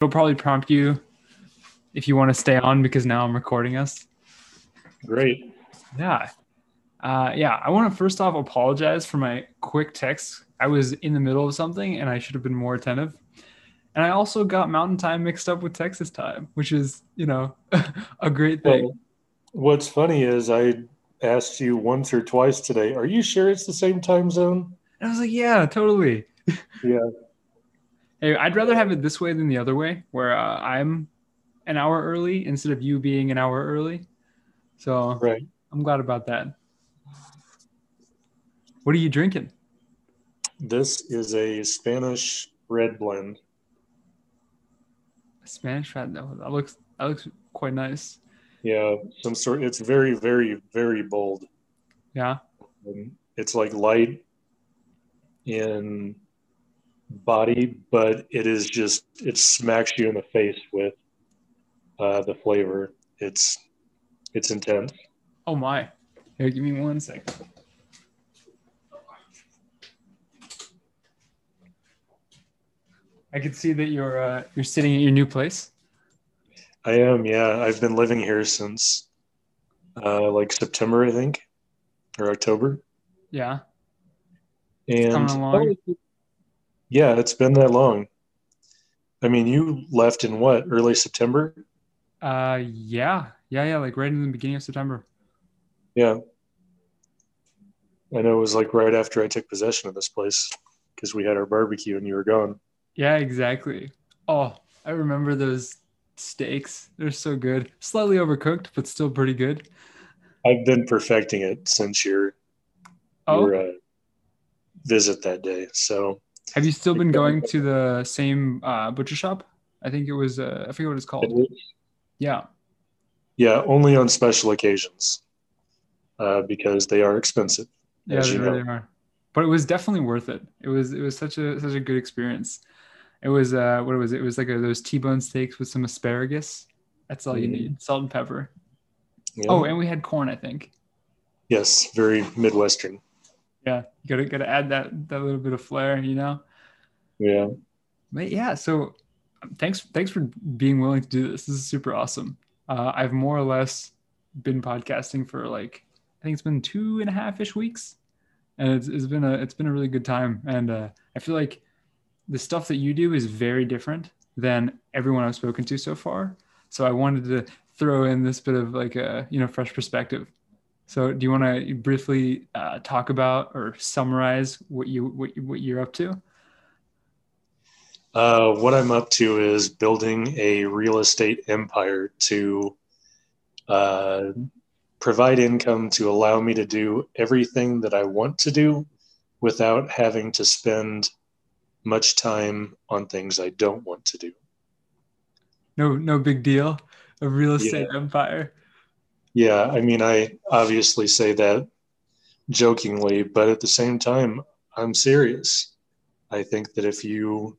it'll probably prompt you if you want to stay on because now I'm recording us. Great. Yeah. Uh, yeah. I want to first off apologize for my quick text. I was in the middle of something and I should have been more attentive. And I also got Mountain Time mixed up with Texas time, which is, you know, a great thing. Well, what's funny is I asked you once or twice today, are you sure it's the same time zone? And I was like, yeah, totally. Yeah. Hey, I'd rather have it this way than the other way, where uh, I'm an hour early instead of you being an hour early. So right. I'm glad about that. What are you drinking? This is a Spanish red blend. Spanish red. That looks that looks quite nice. Yeah, some sort. It's very, very, very bold. Yeah. Um, it's like light in body, but it is just it smacks you in the face with uh, the flavor. It's it's intense. Oh my! Here, give me one second. I can see that you're uh, you're sitting at your new place. I am, yeah. I've been living here since uh, like September, I think, or October. Yeah. And yeah, it's been that long. I mean, you left in what early September? Uh, yeah, yeah, yeah, like right in the beginning of September. Yeah. I know it was like right after I took possession of this place because we had our barbecue and you were gone. Yeah, exactly. Oh, I remember those steaks. They're so good. Slightly overcooked, but still pretty good. I've been perfecting it since your oh. your uh, visit that day. So, have you still been going to the same uh, butcher shop? I think it was. Uh, I forget what it's called. Yeah. Yeah, only on special occasions, uh, because they are expensive. Yeah, they really are. But it was definitely worth it. It was. It was such a such a good experience. It was uh, what was it? It was like a, those T-bone steaks with some asparagus. That's all mm. you need. Salt and pepper. Yeah. Oh, and we had corn, I think. Yes, very Midwestern. Yeah, you gotta gotta add that that little bit of flair, you know. Yeah. But yeah, so thanks thanks for being willing to do this. This is super awesome. Uh, I've more or less been podcasting for like I think it's been two and a half ish weeks, and it's, it's been a it's been a really good time. And uh, I feel like the stuff that you do is very different than everyone I've spoken to so far. So I wanted to throw in this bit of like a you know fresh perspective. So do you want to briefly uh, talk about or summarize what you what, you, what you're up to? Uh, what I'm up to is building a real estate empire to uh, provide income to allow me to do everything that I want to do without having to spend much time on things I don't want to do. No, no big deal. A real estate yeah. empire. Yeah, I mean, I obviously say that jokingly, but at the same time, I'm serious. I think that if you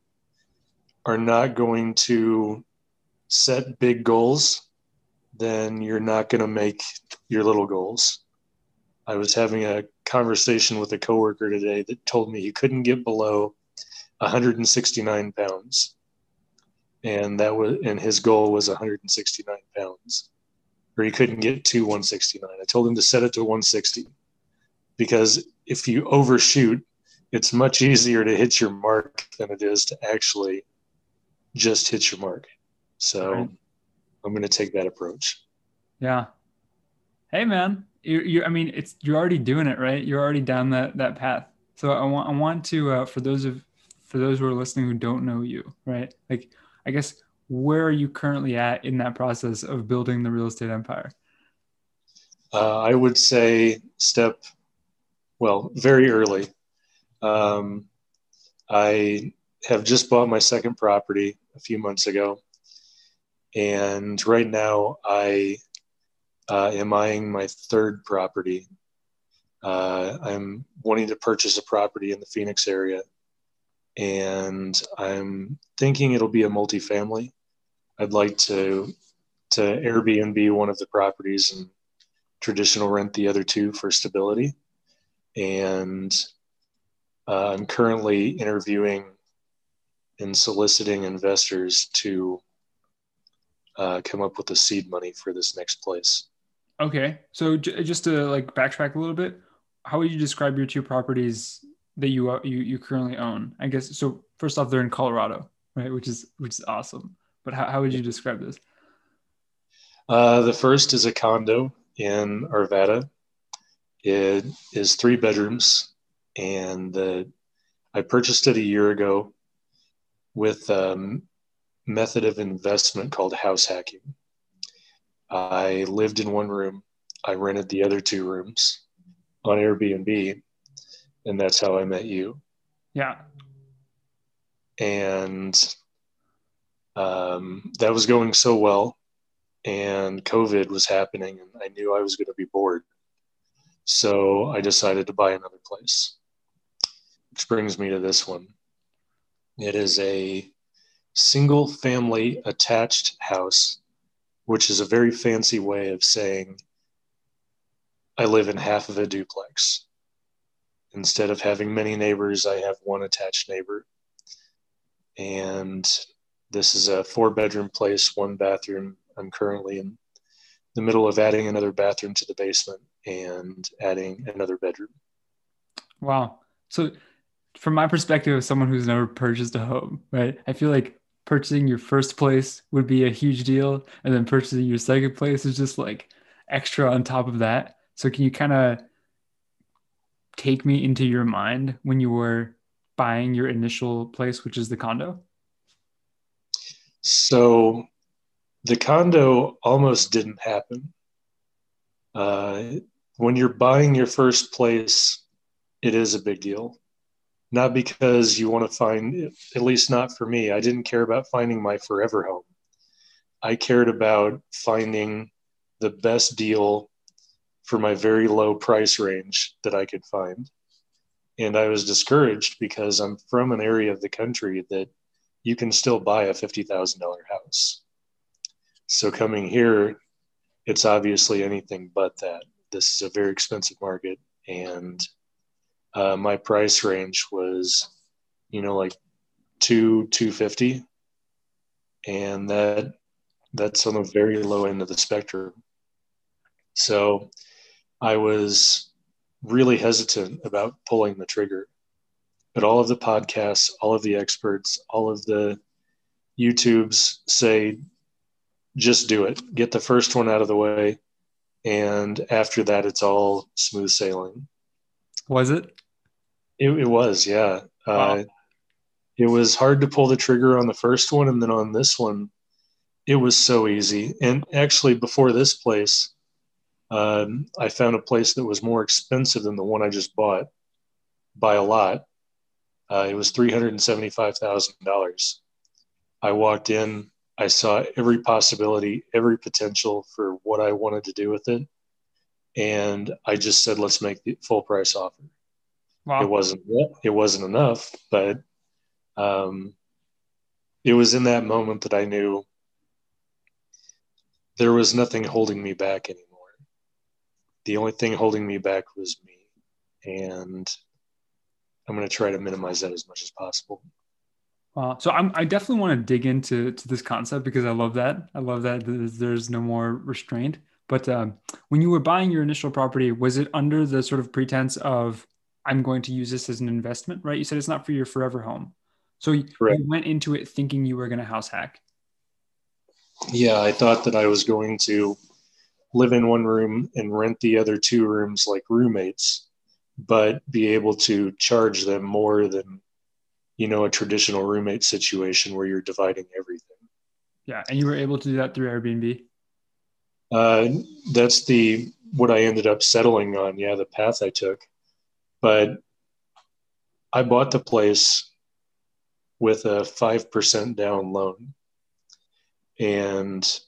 are not going to set big goals, then you're not going to make your little goals. I was having a conversation with a coworker today that told me he couldn't get below 169 pounds and that was and his goal was 169 pounds or he couldn't get to 169 i told him to set it to 160 because if you overshoot it's much easier to hit your mark than it is to actually just hit your mark. So right. i'm going to take that approach. Yeah. Hey man you, you i mean it's you're already doing it right? You're already down that that path. So i want i want to uh, for those of for those who are listening who don't know you, right? Like, I guess, where are you currently at in that process of building the real estate empire? Uh, I would say step, well, very early. Um, I have just bought my second property a few months ago. And right now I uh, am eyeing my third property. Uh, I'm wanting to purchase a property in the Phoenix area and I'm thinking it'll be a multifamily. I'd like to to Airbnb one of the properties and traditional rent the other two for stability. And uh, I'm currently interviewing in soliciting investors to uh, come up with the seed money for this next place. Okay, so j- just to like backtrack a little bit, how would you describe your two properties that you you you currently own? I guess so. First off, they're in Colorado, right? Which is which is awesome. But how, how would you describe this? Uh, the first is a condo in Arvada. It is three bedrooms, and the, I purchased it a year ago with a method of investment called house hacking. I lived in one room. I rented the other two rooms on Airbnb, and that's how I met you. Yeah. And um, that was going so well, and COVID was happening, and I knew I was going to be bored. So I decided to buy another place, which brings me to this one. It is a single family attached house, which is a very fancy way of saying I live in half of a duplex. Instead of having many neighbors, I have one attached neighbor. And this is a four bedroom place, one bathroom. I'm currently in the middle of adding another bathroom to the basement and adding another bedroom. Wow. So, from my perspective, as someone who's never purchased a home, right, I feel like purchasing your first place would be a huge deal. And then purchasing your second place is just like extra on top of that. So, can you kind of take me into your mind when you were buying your initial place, which is the condo? So, the condo almost didn't happen. Uh, when you're buying your first place, it is a big deal. Not because you want to find, at least not for me, I didn't care about finding my forever home. I cared about finding the best deal for my very low price range that I could find. And I was discouraged because I'm from an area of the country that you can still buy a $50,000 house. So coming here, it's obviously anything but that. This is a very expensive market, and uh, my price range was, you know, like two two fifty, and that that's on the very low end of the spectrum. So I was really hesitant about pulling the trigger. But all of the podcasts, all of the experts, all of the YouTubes say just do it. Get the first one out of the way. And after that, it's all smooth sailing. Was it? It, it was, yeah. Wow. Uh, it was hard to pull the trigger on the first one. And then on this one, it was so easy. And actually, before this place, um, I found a place that was more expensive than the one I just bought by a lot. Uh, it was $375,000. I walked in, I saw every possibility, every potential for what I wanted to do with it. And I just said, let's make the full price offer. Wow. It wasn't, it wasn't enough, but um, it was in that moment that I knew there was nothing holding me back anymore. The only thing holding me back was me. And I'm going to try to minimize that as much as possible. Wow. So I'm, I definitely want to dig into to this concept because I love that. I love that there's no more restraint. But um, when you were buying your initial property, was it under the sort of pretense of I'm going to use this as an investment, right? You said it's not for your forever home. So you, you went into it thinking you were going to house hack. Yeah, I thought that I was going to live in one room and rent the other two rooms like roommates, but be able to charge them more than you know a traditional roommate situation where you're dividing everything. Yeah and you were able to do that through airbnb? Uh, that's the what i ended up settling on yeah the path i took. But i bought the place with a 5% down loan. And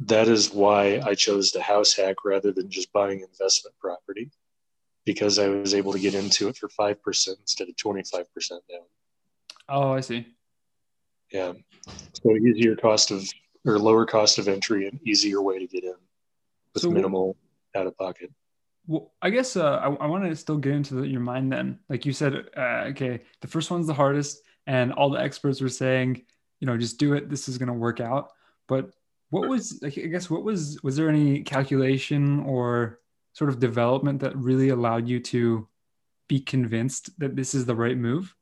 that is why i chose to house hack rather than just buying investment property because I was able to get into it for 5% instead of 25% down. Oh, I see. Yeah. So easier cost of or lower cost of entry and easier way to get in with so, minimal out of pocket. Well, I guess uh, I, I want to still get into the, your mind then. Like you said, uh, okay, the first one's the hardest, and all the experts were saying, you know, just do it. This is going to work out. But what was, I guess, what was, was there any calculation or sort of development that really allowed you to be convinced that this is the right move?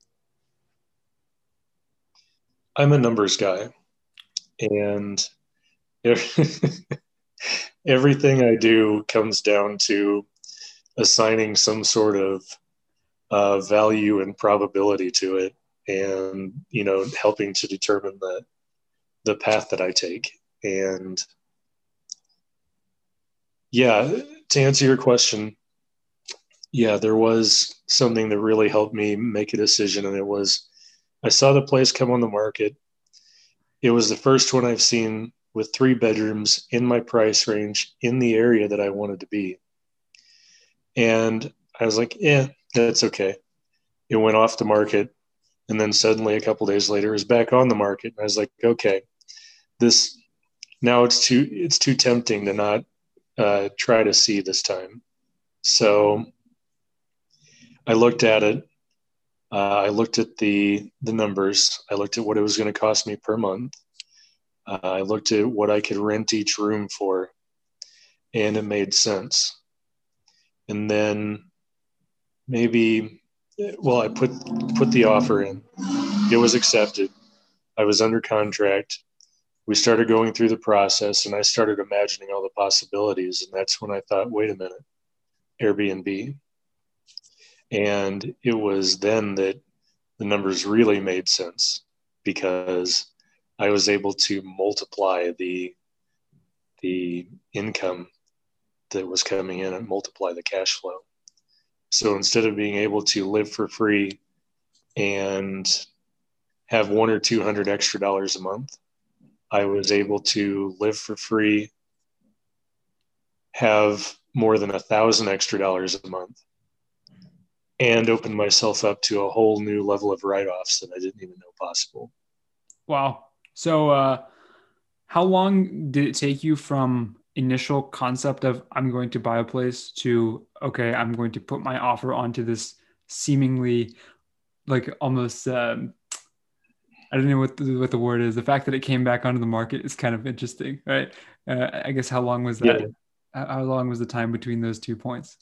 I'm a numbers guy, and everything I do comes down to assigning some sort of uh, value and probability to it, and you know, helping to determine the the path that I take. And yeah, to answer your question, yeah, there was something that really helped me make a decision, and it was I saw the place come on the market. It was the first one I've seen with three bedrooms in my price range in the area that I wanted to be. And I was like, yeah, that's okay. It went off the market. And then suddenly a couple days later it was back on the market. And I was like, okay, this now it's too it's too tempting to not uh, try to see this time. So I looked at it uh, I looked at the the numbers. I looked at what it was going to cost me per month. Uh, I looked at what I could rent each room for, and it made sense. And then maybe, well, I put put the offer in. It was accepted. I was under contract. We started going through the process, and I started imagining all the possibilities. And that's when I thought, wait a minute, Airbnb and it was then that the numbers really made sense because I was able to multiply the the income that was coming in and multiply the cash flow. So instead of being able to live for free and have one or two hundred extra dollars a month, I was able to live for free, have more than a thousand extra dollars a month, and opened myself up to a whole new level of write-offs that I didn't even know possible. Wow. So uh, how long did it take you from initial concept of I'm going to buy a place to okay, I'm going to put my offer onto this seemingly like almost um, I don't know what the, what the word is. The fact that it came back onto the market is kind of interesting, right? Uh, I guess how long was that? Yeah. How long was the time between those two points?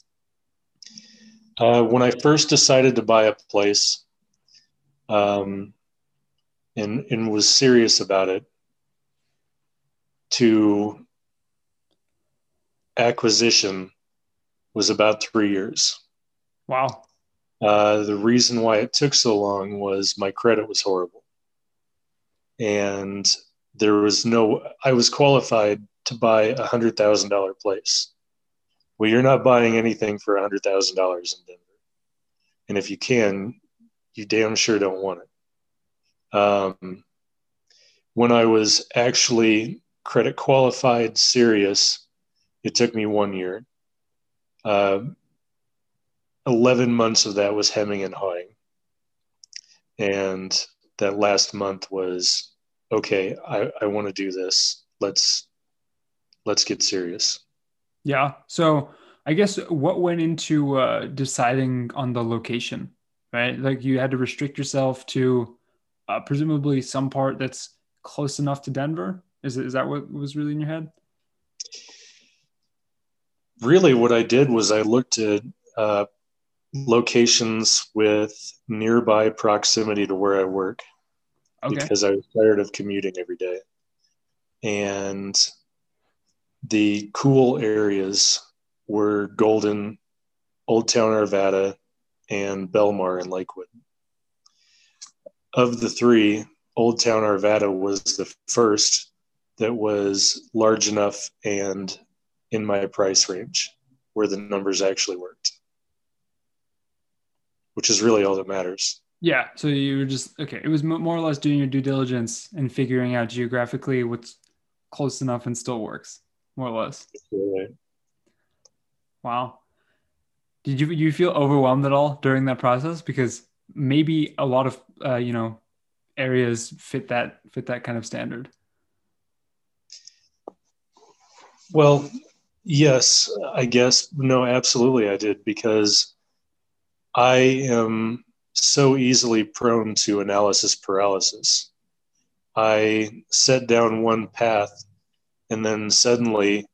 Uh, when I first decided to buy a place, um, and and was serious about it, to acquisition was about three years. Wow. Uh, the reason why it took so long was my credit was horrible, and there was no. I was qualified to buy a hundred thousand dollar place well, you're not buying anything for a hundred thousand dollars in Denver, and if you can, you damn sure don't want it. Um, when I was actually credit qualified, serious, it took me one year. Uh, Eleven months of that was hemming and hawing, and that last month was okay. I, I want to do this. Let's let's get serious. Yeah. So I guess what went into uh, deciding on the location, right? Like you had to restrict yourself to uh, presumably some part that's close enough to Denver. Is is that what was really in your head? Really, what I did was I looked at uh, locations with nearby proximity to where I work okay. because I was tired of commuting every day. And the cool areas were Golden, Old Town Arvada, and Belmar and Lakewood. Of the three, Old Town Arvada was the first that was large enough and in my price range where the numbers actually worked, which is really all that matters. Yeah. So you were just, okay, it was more or less doing your due diligence and figuring out geographically what's close enough and still works more or less. Wow. Did you you feel overwhelmed at all during that process? Because maybe a lot of uh, you know areas fit that fit that kind of standard. Well, yes, I guess no, absolutely, I did because I am so easily prone to analysis paralysis. I set down one path, and then suddenly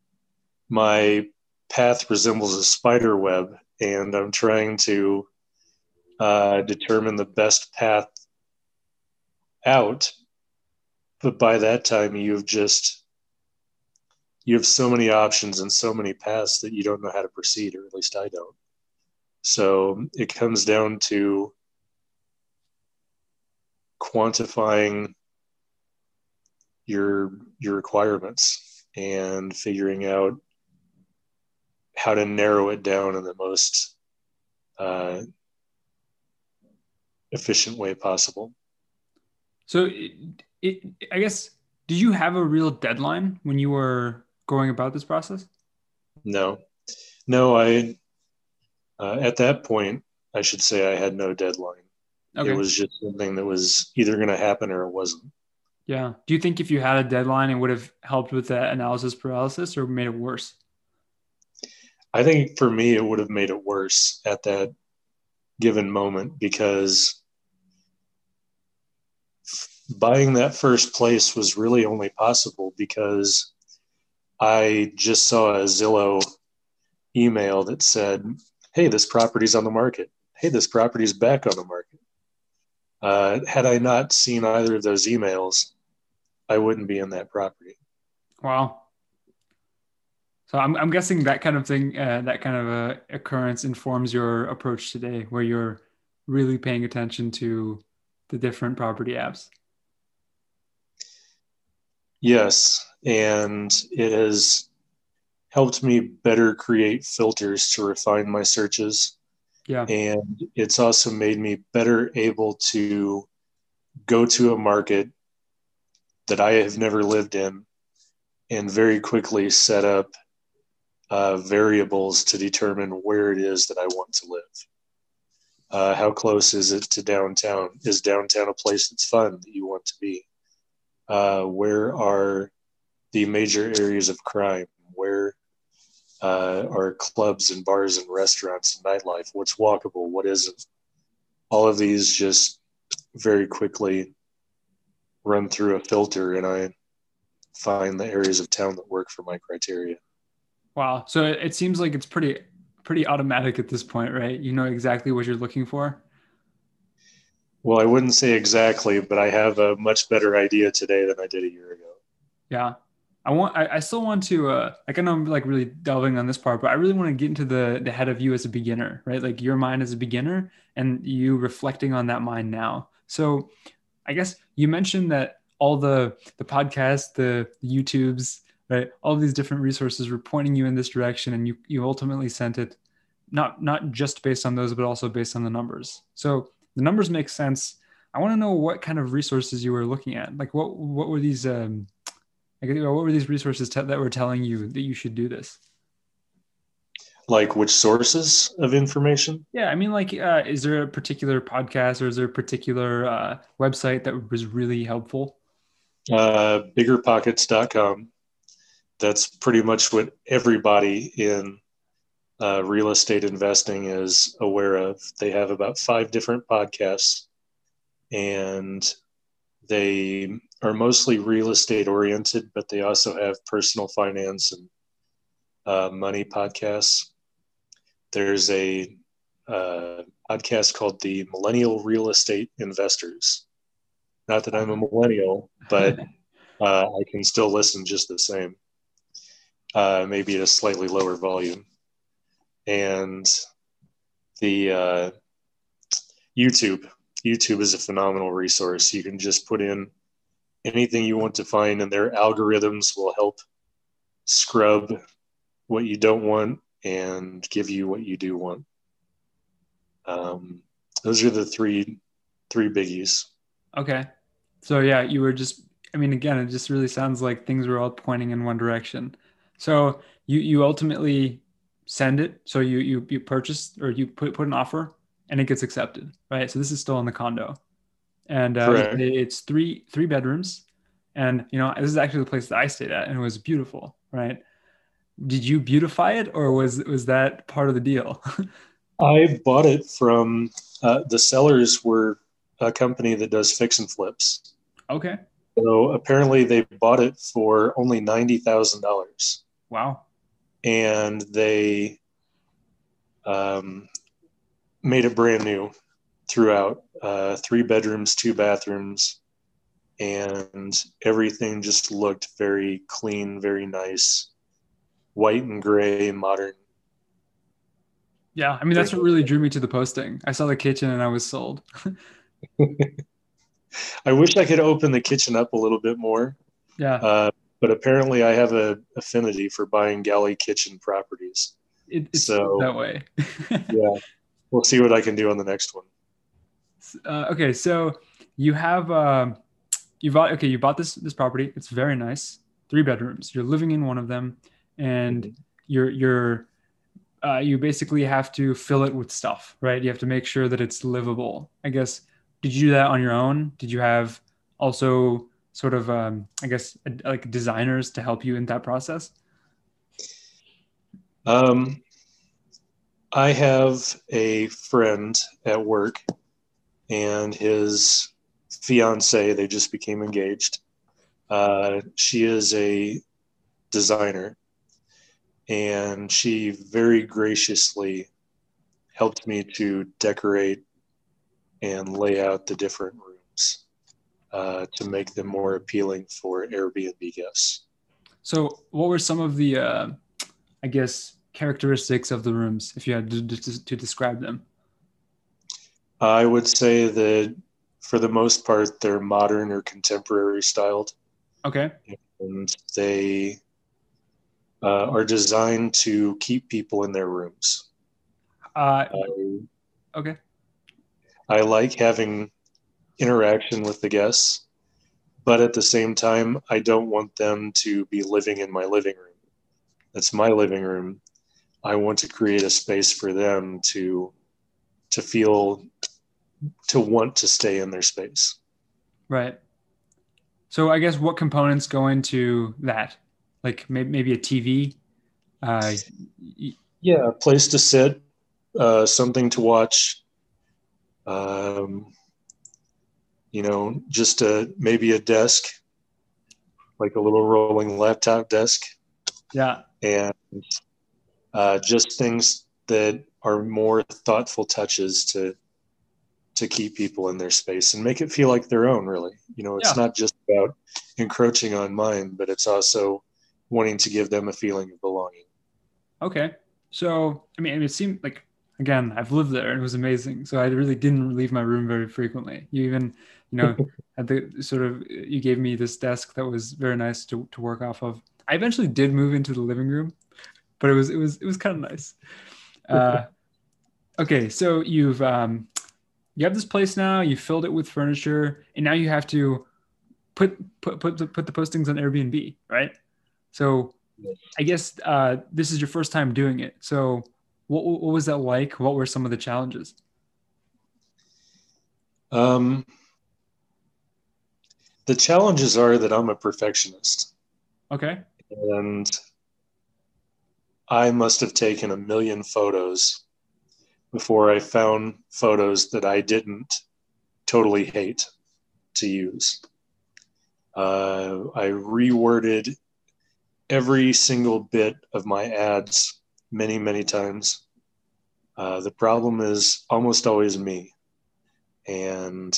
my path resembles a spider web, and I'm trying to uh, determine the best path out. But by that time, you've just you have so many options and so many paths that you don't know how to proceed, or at least I don't. So it comes down to quantifying your your requirements and figuring out how to narrow it down in the most uh, efficient way possible. So, it, it, I guess, did you have a real deadline when you were going about this process? No, no. I uh, at that point, I should say I had no deadline. Okay. It was just something that was either going to happen or it wasn't. Yeah. Do you think if you had a deadline, it would have helped with that analysis paralysis or made it worse? I think for me, it would have made it worse at that given moment because buying that first place was really only possible because I just saw a Zillow email that said, Hey, this property's on the market. Hey, this property's back on the market. Uh, had I not seen either of those emails, I wouldn't be in that property. Wow. So I'm, I'm guessing that kind of thing, uh, that kind of a occurrence informs your approach today, where you're really paying attention to the different property apps. Yes, and it has helped me better create filters to refine my searches. Yeah. And it's also made me better able to go to a market that I have never lived in and very quickly set up uh, variables to determine where it is that I want to live. Uh, how close is it to downtown? Is downtown a place that's fun that you want to be? Uh, where are the major areas of crime? Where uh, are clubs and bars and restaurants and nightlife? What's walkable? What isn't? All of these just very quickly run through a filter, and I find the areas of town that work for my criteria. Wow. So it seems like it's pretty pretty automatic at this point, right? You know exactly what you're looking for. Well, I wouldn't say exactly, but I have a much better idea today than I did a year ago. Yeah. I want I, I still want to uh I know I'm like really delving on this part, but I really want to get into the the head of you as a beginner, right? Like your mind as a beginner and you reflecting on that mind now. So I guess you mentioned that all the the podcasts, the, the YouTubes, right? All these different resources were pointing you in this direction and you you ultimately sent it not not just based on those, but also based on the numbers. So the numbers make sense. I want to know what kind of resources you were looking at. Like what what were these um like what were these resources te- that were telling you that you should do this? Like which sources of information? Yeah, I mean, like, uh, is there a particular podcast or is there a particular uh, website that was really helpful? Uh, biggerpockets.com. That's pretty much what everybody in uh, real estate investing is aware of. They have about five different podcasts, and they are mostly real estate oriented, but they also have personal finance and uh, money podcasts. There's a uh, podcast called the Millennial Real Estate Investors. Not that I'm a millennial, but uh, I can still listen just the same, uh, maybe at a slightly lower volume. And the uh, YouTube, YouTube is a phenomenal resource. You can just put in anything you want to find, and their algorithms will help scrub what you don't want and give you what you do want. Um, those are the three three biggies. Okay, so yeah, you were just. I mean, again, it just really sounds like things were all pointing in one direction. So you you ultimately send it. So you you you purchase or you put put an offer and it gets accepted, right? So this is still in the condo and uh, it's three three bedrooms and you know this is actually the place that i stayed at and it was beautiful right did you beautify it or was was that part of the deal I bought it from uh, the sellers were a company that does fix and flips. Okay. So apparently they bought it for only ninety thousand dollars. Wow. And they um, made it brand new throughout. Uh, three bedrooms, two bathrooms, and everything just looked very clean, very nice, white and gray, modern. Yeah, I mean that's what really drew me to the posting. I saw the kitchen and I was sold. I wish I could open the kitchen up a little bit more. Yeah. Uh, but apparently, I have a affinity for buying galley kitchen properties. It, it's so, that way. yeah, we'll see what I can do on the next one. Uh, okay, so you have uh, you bought okay you bought this this property. It's very nice, three bedrooms. You're living in one of them, and mm-hmm. you're you're uh, you basically have to fill it with stuff, right? You have to make sure that it's livable. I guess did you do that on your own? Did you have also sort of, um, I guess, like designers to help you in that process? Um, I have a friend at work and his fiance, they just became engaged. Uh, she is a designer and she very graciously helped me to decorate and lay out the different rooms uh, to make them more appealing for Airbnb guests. So, what were some of the, uh, I guess, characteristics of the rooms, if you had to, to, to describe them? I would say that for the most part, they're modern or contemporary styled. Okay. And they uh, are designed to keep people in their rooms. Uh, okay. I like having interaction with the guests, but at the same time, I don't want them to be living in my living room. That's my living room. I want to create a space for them to to feel to want to stay in their space. Right. So I guess what components go into that? Like maybe a TV. Uh, yeah, a place to sit, uh, something to watch, um, you know, just a maybe a desk, like a little rolling laptop desk. Yeah. And uh, just things that are more thoughtful touches to to keep people in their space and make it feel like their own really you know it's yeah. not just about encroaching on mine but it's also wanting to give them a feeling of belonging okay so i mean it seemed like again, I've lived there and it was amazing. So I really didn't leave my room very frequently. You even, you know, had the sort of you gave me this desk that was very nice to, to work off of. I eventually did move into the living room, but it was it was it was kind of nice. Uh, okay, so you've um, you have this place now. You filled it with furniture, and now you have to put put put the, put the postings on Airbnb, right? So I guess uh, this is your first time doing it. So what, what was that like? What were some of the challenges? Um, the challenges are that I'm a perfectionist. Okay. And I must have taken a million photos before I found photos that I didn't totally hate to use. Uh, I reworded every single bit of my ads many, many times. Uh, the problem is almost always me. And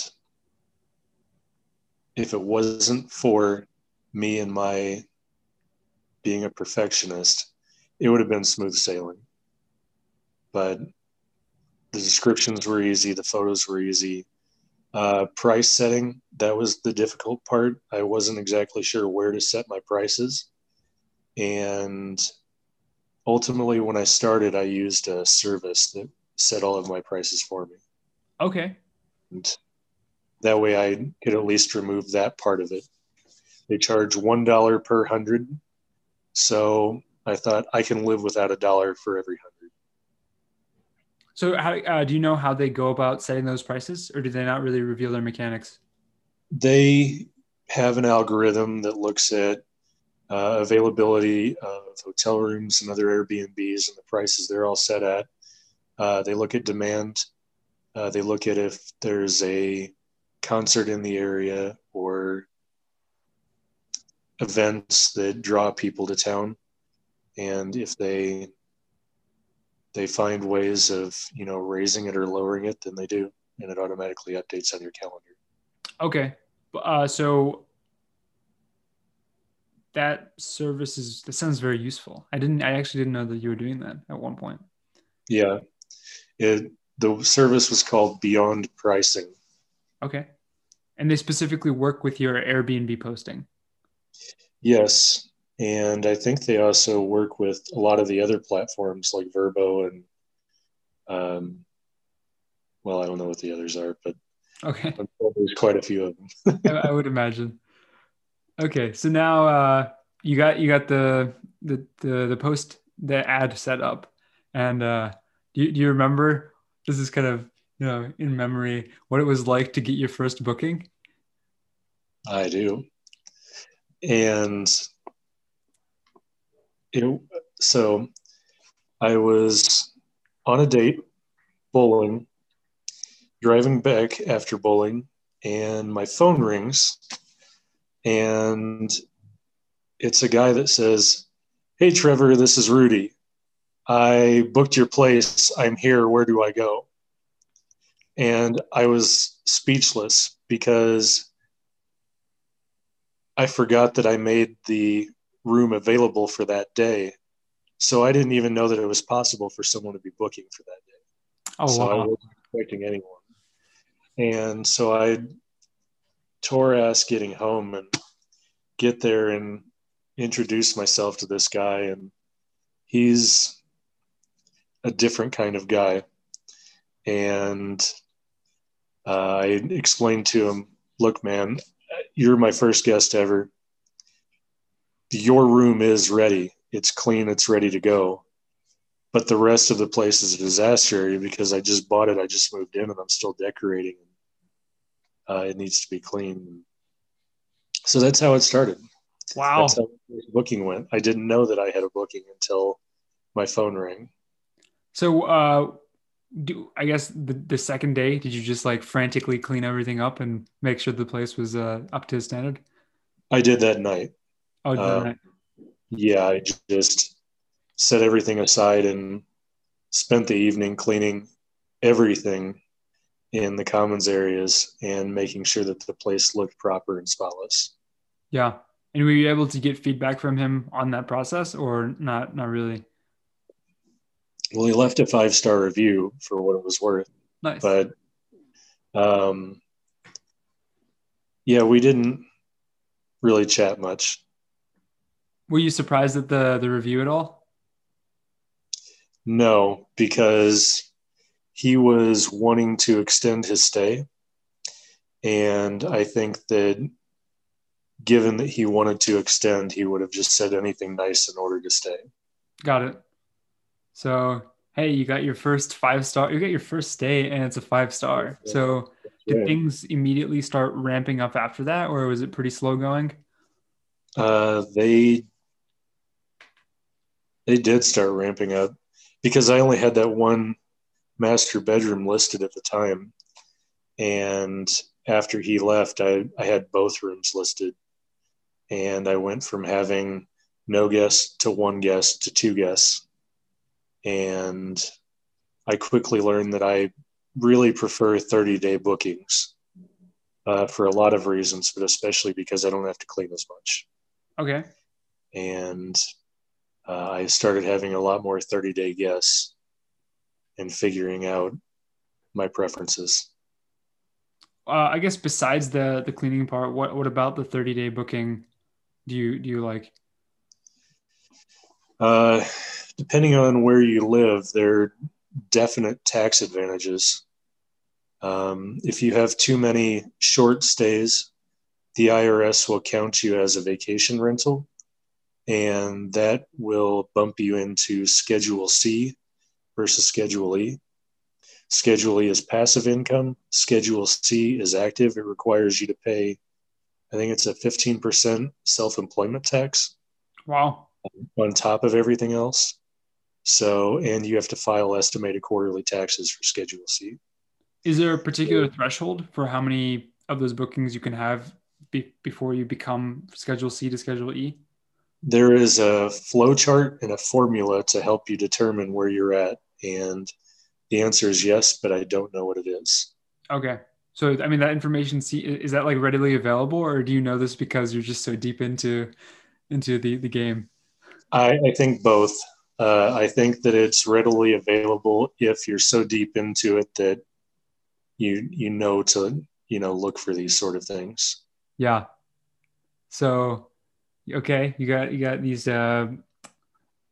if it wasn't for me and my being a perfectionist, it would have been smooth sailing. But the descriptions were easy, the photos were easy. Uh, price setting, that was the difficult part. I wasn't exactly sure where to set my prices. And ultimately when i started i used a service that set all of my prices for me okay and that way i could at least remove that part of it they charge one dollar per hundred so i thought i can live without a dollar for every hundred so how uh, do you know how they go about setting those prices or do they not really reveal their mechanics they have an algorithm that looks at uh, availability of hotel rooms and other Airbnbs and the prices they're all set at. Uh, they look at demand. Uh, they look at if there's a concert in the area or events that draw people to town, and if they they find ways of you know raising it or lowering it, then they do, and it automatically updates on your calendar. Okay, uh, so that service is that sounds very useful. I didn't. I actually didn't know that you were doing that at one point. Yeah, it the service was called Beyond Pricing. Okay, and they specifically work with your Airbnb posting. Yes, and I think they also work with a lot of the other platforms like Vrbo and, um, well, I don't know what the others are, but okay, there's quite a few of them. I would imagine. Okay, so now uh, you got you got the the the, the post the ad set up, and uh, do you, do you remember? This is kind of you know in memory what it was like to get your first booking. I do, and it so I was on a date bowling, driving back after bowling, and my phone rings and it's a guy that says, Hey, Trever, this is Rudy. I booked your place. I'm here. Where do I go? And I was speechless because I forgot that I made the room available for that day. So I didn't even know that it was possible for someone to be booking for that day. Oh, so wow. I wasn't expecting anyone. And so I tore ass getting home and get there and introduce myself to this guy and he's a different kind of guy and uh, i explained to him look man you're my first guest ever your room is ready it's clean it's ready to go but the rest of the place is a disaster area because i just bought it i just moved in and i'm still decorating uh, it needs to be clean. So that's how it started. Wow. Booking went. I didn't know that I had a booking until my phone rang. So, uh, do I guess the, the second day, did you just like frantically clean everything up and make sure the place was uh, up to standard? I did that night. Oh, uh, night. yeah. I just set everything aside and spent the evening cleaning everything in the commons areas and making sure that the place looked proper and spotless. Yeah. And were you able to get feedback from him on that process or not not really? Well, he left a five star review for what it was worth. Nice. But um yeah, we didn't really chat much. Were you surprised at the the review at all? No, because he was wanting to extend his stay. And I think that given that he wanted to extend, he would have just said anything nice in order to stay. Got it. So, hey, you got your first five star, you got your first stay and it's a five star. So, did things immediately start ramping up after that or was it pretty slow going? Uh, they they did start ramping up because I only had that one master bedroom listed at the time. And after he left, I, I had both rooms listed. And I went from having no guests to one guest to two guests. And I quickly learned that I really prefer 30 day bookings uh, for a lot of reasons, but especially because I don't have to clean as much. Okay. And uh, I started having a lot more 30 day guests and figuring out my preferences. Uh, I guess besides the the cleaning part, what what about the 30 day booking do you do you like? Uh, depending on where you live, there are definite tax advantages. Um, if you have too many short stays, the IRS will count you as a vacation rental, and that will bump you into Schedule C, versus Schedule E. Schedule E is passive income. Schedule C is active. It requires you to pay, I think it's a 15% self employment tax. Wow. On top of everything else. So, and you have to file estimated quarterly taxes for Schedule C. Is there a particular threshold for how many of those bookings you can have be- before you become Schedule C to Schedule E? There is a flow chart and a formula to help you determine where you're at. And the answer is yes, but I don't know what it is. Okay. So, I mean, that information is that like readily available, or do you know this because you're just so deep into into the the game? I, I think both. Uh, I think that it's readily available if you're so deep into it that you you know to you know look for these sort of things. Yeah. So, okay, you got you got these. Uh,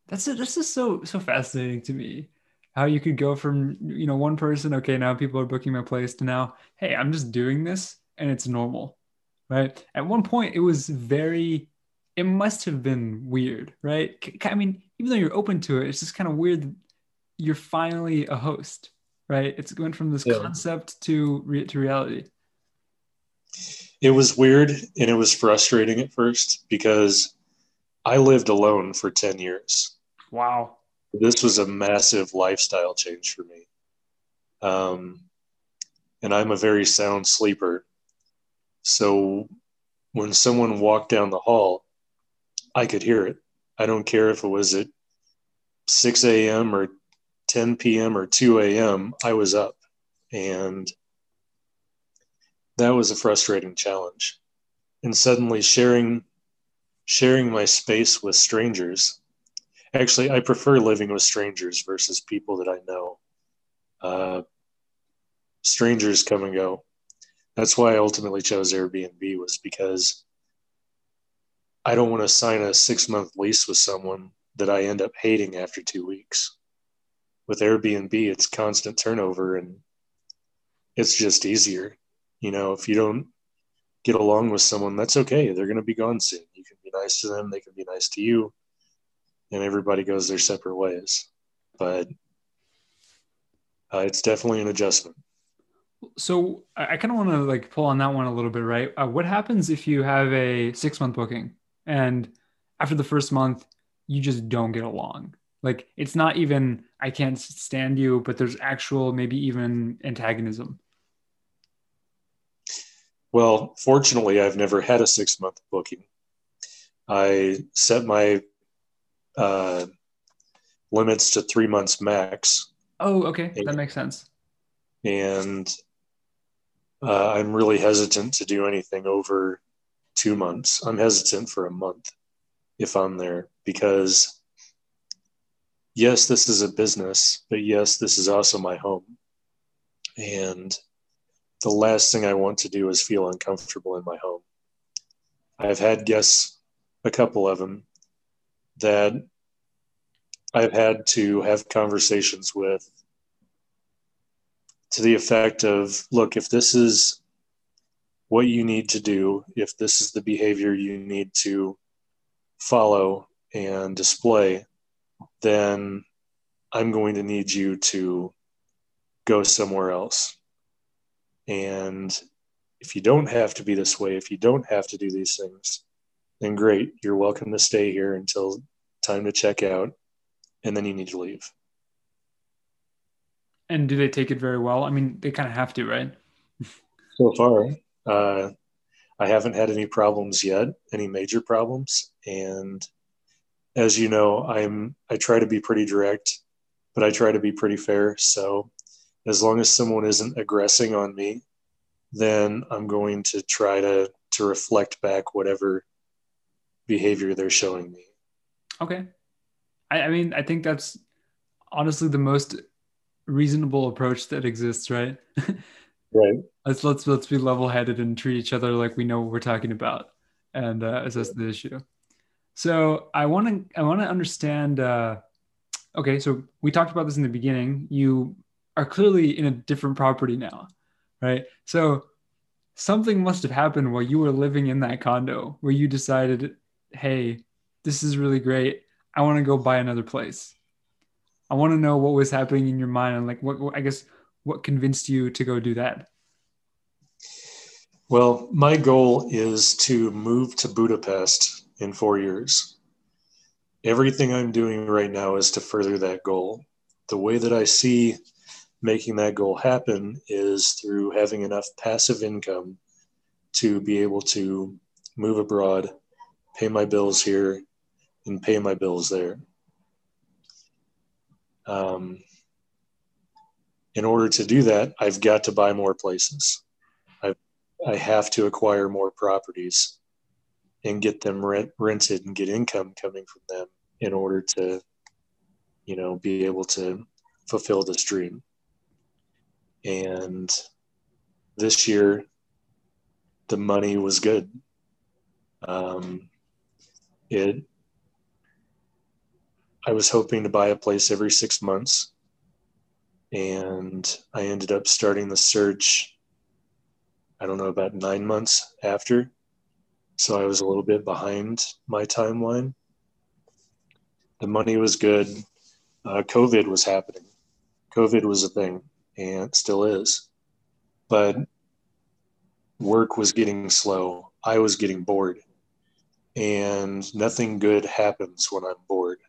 that's this is so so fascinating to me how you could go from you know one person okay now people are booking my place to now hey i'm just doing this and it's normal right at one point it was very it must have been weird right i mean even though you're open to it it's just kind of weird you're finally a host right it's going from this yeah. concept to re- to reality it was weird and it was frustrating at first because i lived alone for 10 years wow this was a massive lifestyle change for me. Um, and I'm a very sound sleeper. So when someone walked down the hall, I could hear it. I don't care if it was at 6 a.m. or 10 p.m. or 2 a.m., I was up. And that was a frustrating challenge. And suddenly sharing sharing my space with strangers Actually, I prefer living with strangers versus people that I know. Uh, strangers come and go. That's why I ultimately chose Airbnb was because I don't want to sign a six month lease with someone that I end up hating after two weeks. With Airbnb, it's constant turnover and it's just easier. You know, if you don't get along with someone, that's okay. They're going to be gone soon. You can be nice to them, they can be nice to you and everybody goes their separate ways. But uh, it's definitely an adjustment. So I kind of want to like pull on that one a little bit, right? Uh, what happens if you have a six month booking and after the first month you just don't get along? Like it's not even I can't stand you, but there's actual maybe even antagonism. Well, fortunately, I've never had a six month booking. I set my uh, limits to three months max. Oh, okay, and, that makes sense. And uh, I'm really hesitant to do anything over two months. I'm hesitant for a month if I'm there because, yes, this is a business, but yes, this is also my home. And the last thing I want to do is feel uncomfortable in my home. I've had guests, a couple of them, that I've had to have conversations with to the effect of look, if this is what you need to do, if this is the behavior you need to follow and display, then I'm going to need you to go somewhere else. And if you don't have to be this way, if you don't have to do these things, then great. You're welcome to stay here until time to check out, and then you need to leave. And do they take it very well? I mean, they kind of have to, right? so far, uh, I haven't had any problems yet, any major problems. And as you know, I'm I try to be pretty direct, but I try to be pretty fair. So as long as someone isn't aggressing on me, then I'm going to try to to reflect back whatever behavior they're showing me. Okay. I, I mean, I think that's honestly the most reasonable approach that exists, right? right. Let's let's let's be level-headed and treat each other like we know what we're talking about and uh, assess the issue. So I want to I want to understand. Uh, okay, so we talked about this in the beginning. You are clearly in a different property now, right? So something must have happened while you were living in that condo where you decided hey, this is really great. I want to go buy another place. I want to know what was happening in your mind and like what, I guess what convinced you to go do that. Well, my goal is to move to Budapest in four years. everything I'm doing right now is to further that goal. The way that I see making that goal happen is through having enough passive income to be able to move abroad, pay my bills here, and pay my bills there. Um, in order to do that, I've got to buy more places. I, I have to acquire more properties and get them rent, rented and get income coming from them in order to, you know, be able to fulfill this dream. And this year, the money was good. Um, it, I was hoping to buy a place every six months, and I ended up starting the search. I don't know about nine months after, so I was a little bit behind my timeline. The money was good. Uh, COVID was happening. COVID was a thing, and still is. But work was getting slow. I was getting bored. And nothing good happens when I'm bored.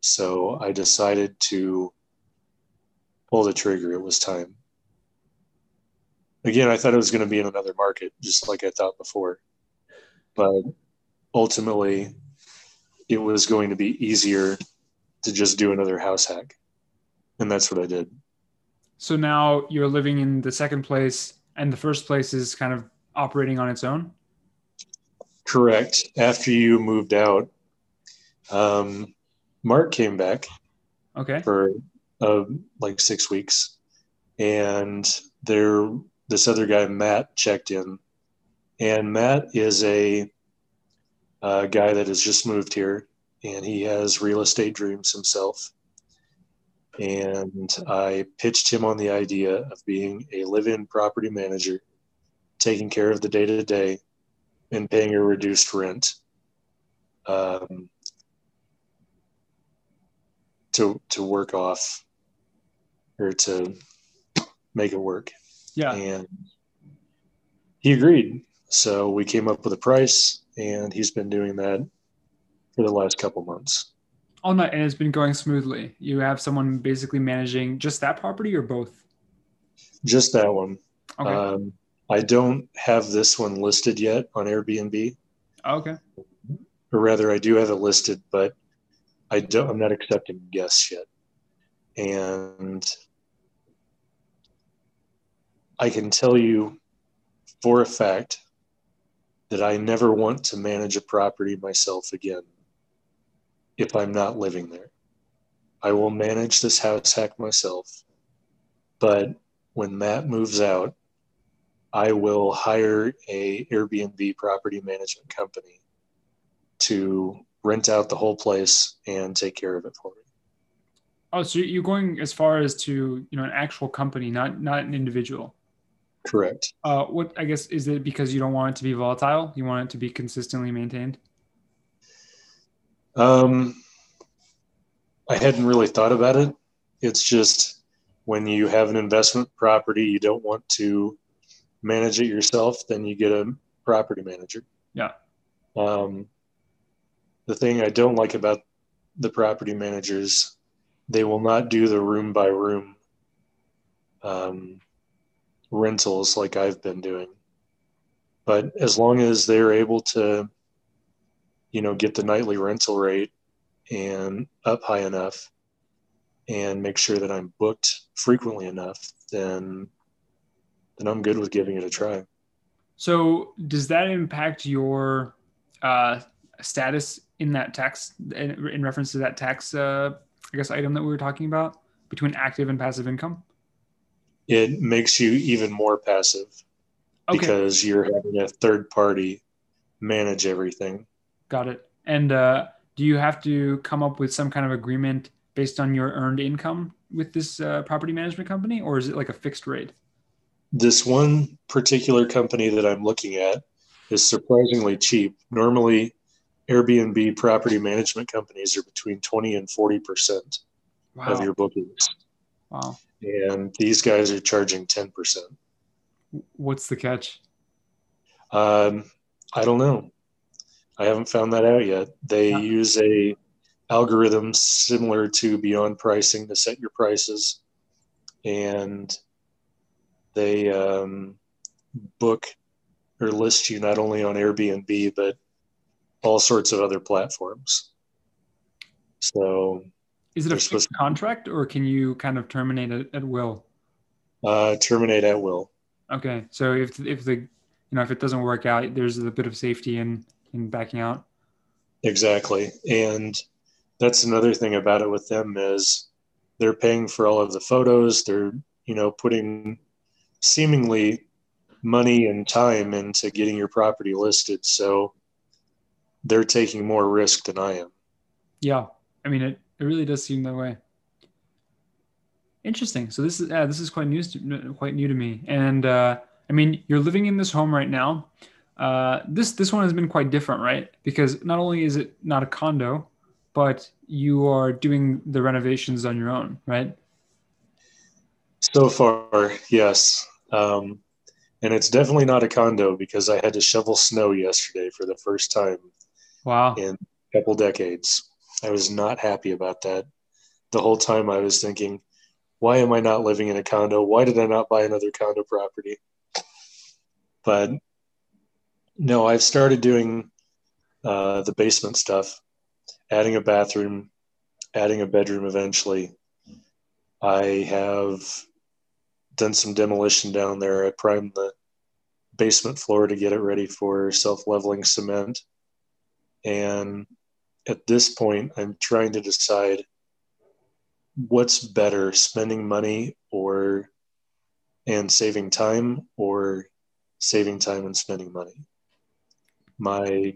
So I decided to pull the trigger. It was time. Again, I thought it was going to be in another market, just like I thought before. But ultimately, it was going to be easier to just do another house hack. And that's what I did. So now you're living in the second place and the first place is kind of operating on its own? Correct. After you moved out, um, Mark came back. Okay. For uh, like six weeks, and there, this other guy Matt checked in, and Matt is a, a guy that has just moved here, and he has real estate dreams himself. And I pitched him on the idea of being a live-in property manager taking care of the day to day and paying a reduced rent um, to to work off or to make it work. Yeah. And he agreed. So we came up with a price and he's been doing that for the last couple months. Oh no, and it's been going smoothly. You have someone basically managing just that property or both? Just that one. Okay. Um, I don't have this one listed yet on Airbnb. Okay. Or rather, I do have it listed, but I don't. I'm not accepting guests yet, and I can tell you for a fact that I never want to manage a property myself again if I'm not living there. I will manage this house hack myself, but when Matt moves out, I will hire a Airbnb property management company to rent out the whole place and take care of it for me. Oh, so you're going as far as to you know an actual company, not not an individual. Correct. Uh, what I guess is it because you don't want it to be volatile? You want it to be consistently maintained. Um, I hadn't really thought about it. It's just when you have an investment property, you don't want to manage it yourself, then you get a property manager. Yeah. Um, the thing I don't like about the property managers, they will not do the room by room um, rentals like I've been doing. But as long as they're able to, you know, get the nightly rental rate and up high enough and make sure that I'm booked frequently enough, then then I'm good with giving it a try. So does that impact your uh, status in that tax in, in reference to that tax uh, I guess item that we were talking about between active and passive income? It makes you even more passive okay. because you're having a third party manage everything. Got it. And uh, do you have to come up with some kind of agreement based on your earned income with this uh, property management company, or is it like a fixed rate? this one particular company that I'm looking at is surprisingly cheap. Normally, Airbnb property management companies are between 20 and 40% wow. of your bookings. Wow. And these guys are charging 10%. What's the catch? Um, I don't know. I haven't found that out yet. They yeah. use a algorithm similar to Beyond Pricing to set your prices, and they um, book or list you not only on Airbnb but all sorts of other platforms. So, is it a fixed contract or can you kind of terminate it at will? Uh, terminate at will. Okay, so if if the you know if it doesn't work out, there's a bit of safety in in backing out. Exactly, and that's another thing about it with them is they're paying for all of the photos. They're you know putting seemingly money and time into getting your property listed. So they're taking more risk than I am. Yeah. I mean, it, it really does seem that way. Interesting. So this is, yeah, this is quite news, to, quite new to me. And, uh, I mean, you're living in this home right now. Uh, this, this one has been quite different, right? Because not only is it not a condo, but you are doing the renovations on your own, right? So far, yes. Um, and it's definitely not a condo because I had to shovel snow yesterday for the first time. Wow. In a couple decades. I was not happy about that. The whole time I was thinking, why am I not living in a condo? Why did I not buy another condo property? But no, I've started doing uh, the basement stuff, adding a bathroom, adding a bedroom eventually. I have done some demolition down there. I primed the basement floor to get it ready for self leveling cement. And at this point, I'm trying to decide what's better spending money or and saving time or saving time and spending money. My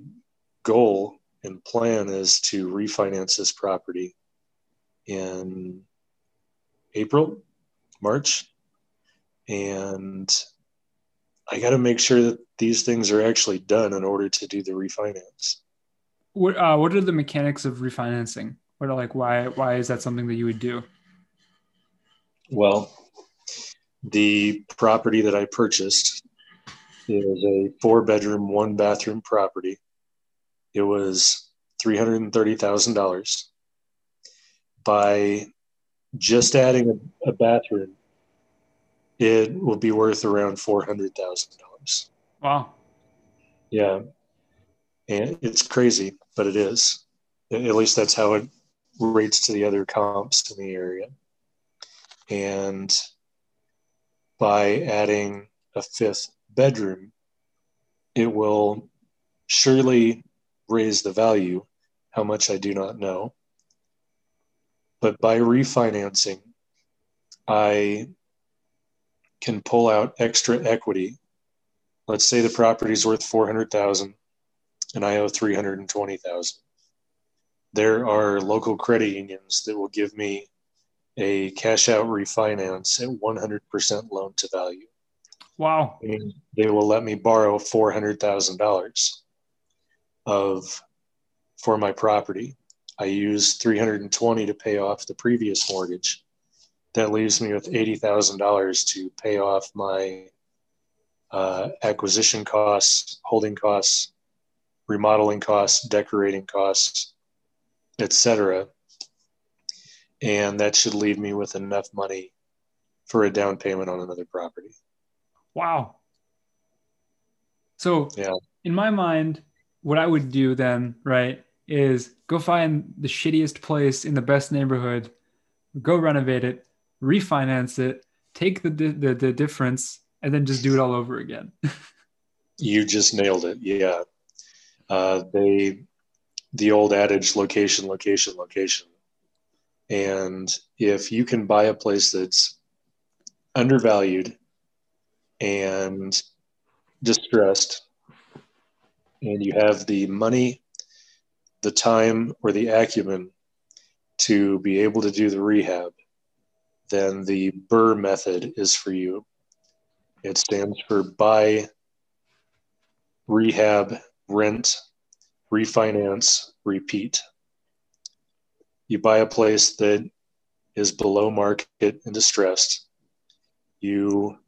goal and plan is to refinance this property in April, March, and I got to make sure that these things are actually done in order to do the refinance. What uh, What are the mechanics of refinancing? What are like why why is that something that you would do? Well, the property that I purchased is a four bedroom, one bathroom property. It was three hundred and thirty thousand dollars. By just adding a, a bathroom it will be worth around four hundred thousand dollars. Wow. Yeah, and it's crazy, but it is. At least that's how it rates to the other comps in the area. And by adding a fifth bedroom, it will surely raise the value. How much I do not know. But by refinancing, I can pull out extra equity. Let's say the property is worth 400,000 and I owe 320,000. There are local credit unions that will give me a cash out refinance at 100% loan to value. Wow. And they will let me borrow $400,000 of for my property. I use 320 to pay off the previous mortgage that leaves me with $80,000 to pay off my uh, acquisition costs, holding costs, remodeling costs, decorating costs, etc. And that should leave me with enough money for a down payment on another property. Wow. So, yeah. in my mind, what I would do then, right, is go find the shittiest place in the best neighborhood, go renovate it, refinance it, take the the, the difference, and then just do it all over again. you just nailed it. Yeah, uh, they the old adage: location, location, location. And if you can buy a place that's undervalued and distressed, and you have the money, the time, or the acumen to be able to do the rehab, then the BRRRR method is for you. It stands for buy, rehab, rent, refinance, repeat. You buy a place that is below market and distressed. You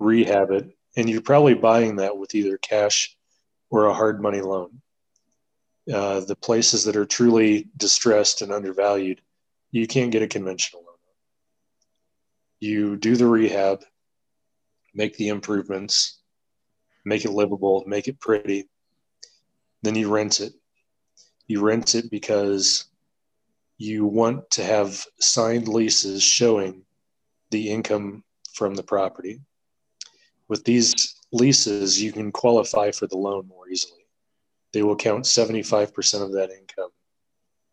rehab it, and you're probably buying that with either cash or a hard money loan. uh, the places that are truly distressed and undervalued, you can't get a conventional loan. You do the rehab, make the improvements, make it livable, make it pretty, then you rent it. You rent it because you want to have signed leases showing the income from the property. With these leases, you can qualify for the loan more easily. They will count 75% of that income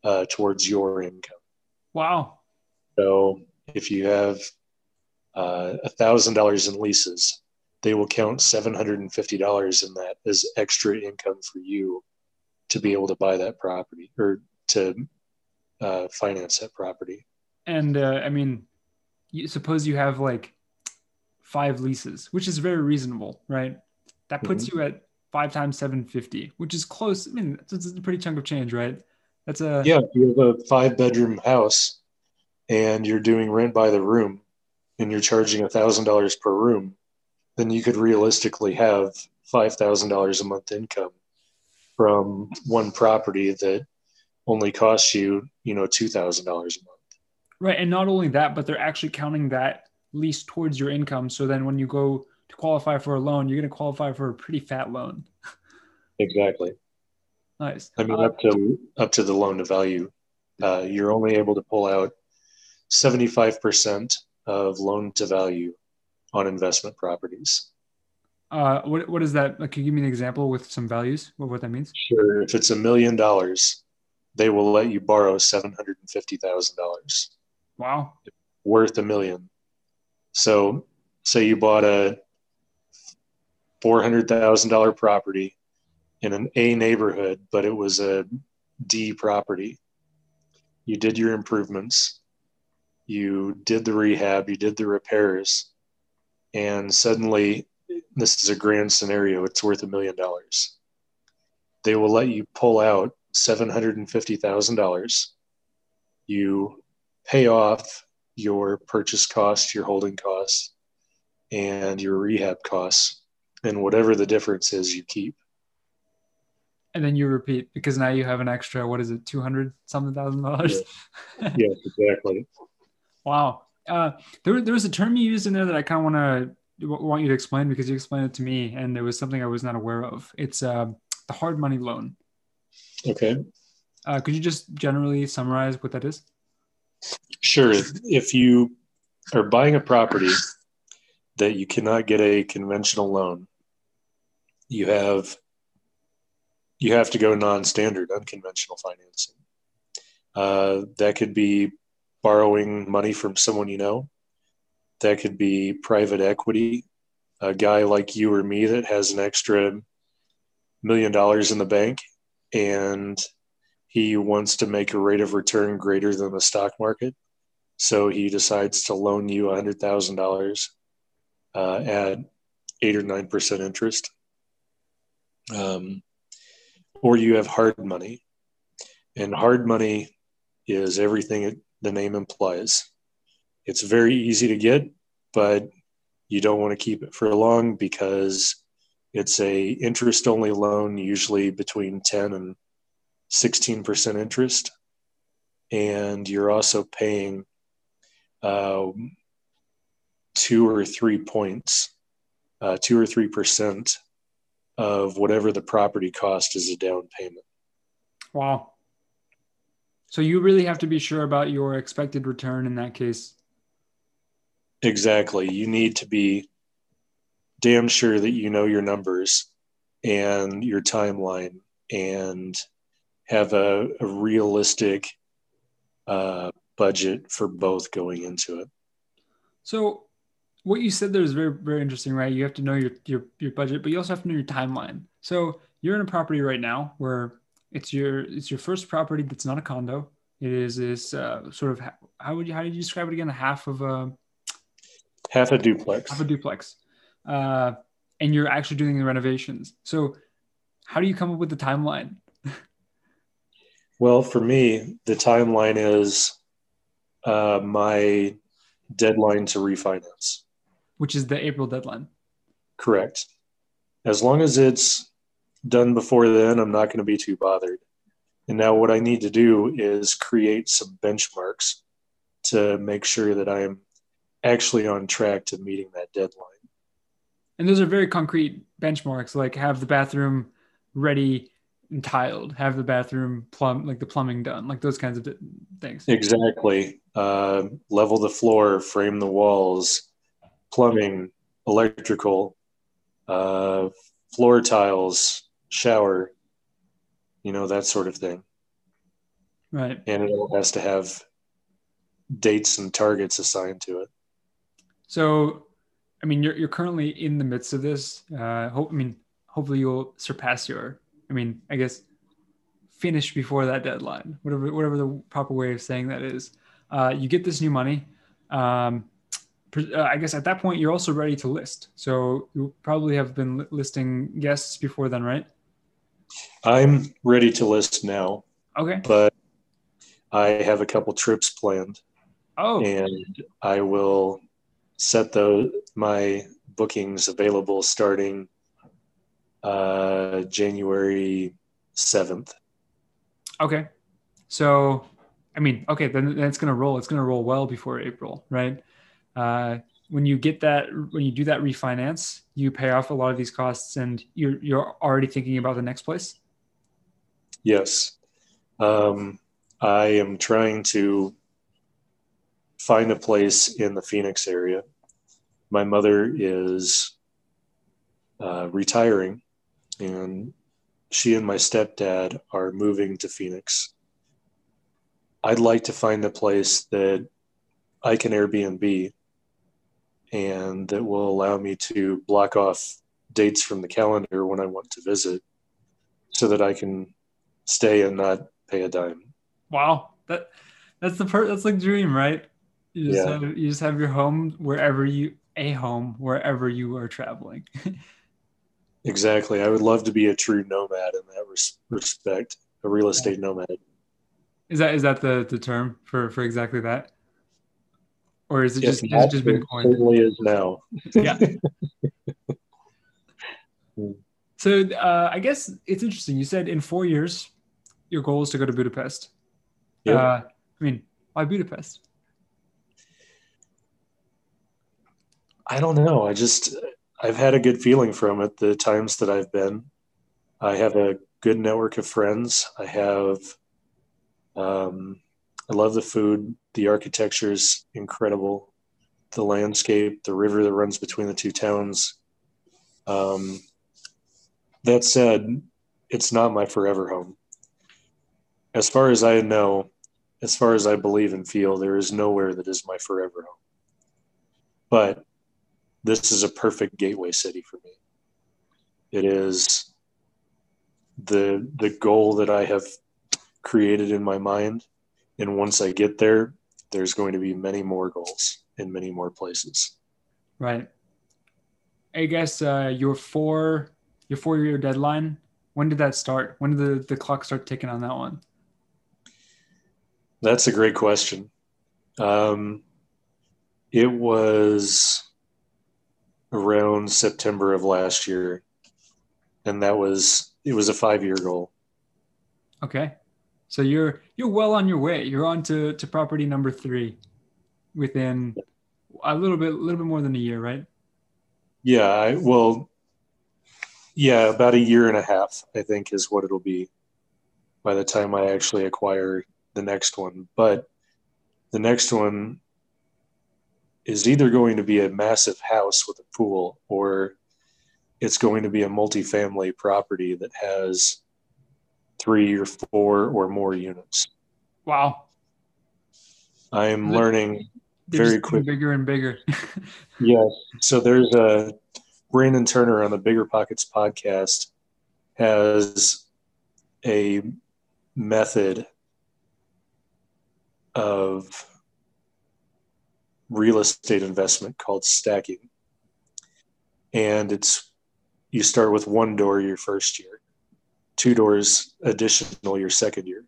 uh, towards your income. Wow. So if you have uh, a $1,000 in leases, they will count $750 in that as extra income for you to be able to buy that property or to uh, finance that property. And uh, I mean, you, suppose you have like five leases, which is very reasonable, right? That puts mm-hmm. you at five times 750, which is close. I mean, it's a pretty chunk of change, right? That's a yeah. You have a five bedroom house and you're doing rent by the room and you're charging a thousand dollars per room, then you could realistically have five thousand dollars a month income from one property that only costs you, you know, two thousand dollars a month. Right, and not only that, but they're actually counting that lease towards your income. So then, when you go to qualify for a loan, you're going to qualify for a pretty fat loan. Exactly. Nice. I mean, uh, up to up to the loan to value, uh, you're only able to pull out seventy five percent of loan to value on investment properties. Uh, what what is that? Like, can you give me an example with some values? What what that means? Sure. If it's a million dollars, they will let you borrow seven hundred and fifty thousand dollars. Wow. Worth a million. So, say you bought a four hundred thousand dollar property in an A neighborhood, but it was a D property. You did your improvements, you did the rehab, you did the repairs, and suddenly this is a grand scenario, it's worth a million dollars. They will let you pull out $750,000. You pay off your purchase cost, your holding costs, and your rehab costs. And whatever the difference is, you keep. And then you repeat because now you have an extra, what is it, 200 something thousand dollars? Yes, yes exactly. wow. Uh, there, there was a term you used in there that I kind of want to want you to explain because you explained it to me and there was something I was not aware of. It's uh, the hard money loan. Okay. Uh, could you just generally summarize what that is? Sure. If you are buying a property that you cannot get a conventional loan, you have you have to go non-standard, unconventional financing. Uh, that could be borrowing money from someone you know. That could be private equity, a guy like you or me that has an extra million dollars in the bank and he wants to make a rate of return greater than the stock market. So he decides to loan you $100,000 uh, at eight or 9% interest. Um, or you have hard money. And hard money is everything it, the name implies. It's very easy to get, but you don't want to keep it for long because it's a interest only loan, usually between 10 and 16% interest. And you're also paying uh, two or three points, uh, two or three percent of whatever the property cost is a down payment. Wow. So you really have to be sure about your expected return in that case. Exactly. You need to be damn sure that you know your numbers and your timeline and have a, a realistic uh, budget for both going into it. So, what you said there is very very interesting, right? You have to know your your your budget, but you also have to know your timeline. So, you're in a property right now where it's your it's your first property that's not a condo. It is this uh, sort of how would you how did you describe it again? A half of a half a duplex. Half a duplex uh, and you're actually doing the renovations. So, how do you come up with the timeline? well, for me, the timeline is uh, my deadline to refinance, which is the April deadline. Correct. As long as it's done before then, I'm not going to be too bothered. And now what I need to do is create some benchmarks to make sure that I'm actually on track to meeting that deadline. And those are very concrete benchmarks, like have the bathroom ready tiled, have the bathroom plumb, like the plumbing done, like those kinds of things. Exactly. Uh, level the floor, frame the walls, plumbing, electrical, uh, floor tiles, shower, you know, that sort of thing. Right. And it all has to have dates and targets assigned to it. So, I mean, you're, you're currently in the midst of this. Uh, hope, I mean, hopefully you'll surpass your, I mean, I guess finish before that deadline, whatever, whatever the proper way of saying that is. Uh, you get this new money. Um, uh, I guess at that point you're also ready to list. So you probably have been listing guests before then, right? I'm ready to list now. Okay. But I have a couple trips planned. Oh. And I will set those my bookings available starting uh, January seventh. Okay. So, I mean, okay, then, then it's going to roll. It's going to roll well before April, right? Uh, when you get that, when you do that refinance, you pay off a lot of these costs, and you're you're already thinking about the next place. Yes, um, I am trying to find a place in the Phoenix area. My mother is uh, retiring, and she and my stepdad are moving to Phoenix. I'd like to find a place that I can Airbnb and that will allow me to block off dates from the calendar when I want to visit so that I can stay and not pay a dime. Wow. That that's the part that's like dream, right? You just Yeah. have you just have your home wherever you a home wherever you are traveling. Exactly. I would love to be a true nomad in that res- respect, a real estate nomad. is that is that the the term for for exactly that? Or is it If just has it just been it coined? certainly is now. yeah. so uh, I guess it's interesting. You said in four years, your goal is to go to Budapest. Yep. Uh, I mean, why Budapest? I don't know. I just I've had a good feeling from it the times that I've been. I have a good network of friends. I have um, I love the food. The architecture is incredible. The landscape, the river that runs between the two towns. Um, that said, it's not my forever home. As far as I know, as far as I believe and feel, there is nowhere that is my forever home. But this is a perfect gateway city for me. It is the the goal that I have created in my mind, and once I get there, there's going to be many more goals in many more places. Right. I guess uh, your four your four year deadline. When did that start? When did the, the clock start ticking on that one? That's a great question. Um, it was around September of last year, and that was it was a five year goal. Okay. So you're you're well on your way. You're on to, to property number three within a little bit a little bit more than a year, right? Yeah, I, well, yeah, about a year and a half, I think, is what it'll be by the time I actually acquire the next one. But the next one is either going to be a massive house with a pool or it's going to be a multifamily property that has three or four or more units. Wow. I'm learning They're very quick. bigger and bigger. Yes. So there's a Brandon Turner on the Bigger Pockets podcast has a method of real estate investment called stacking. And it's you start with one door your first year, two doors additional your second year,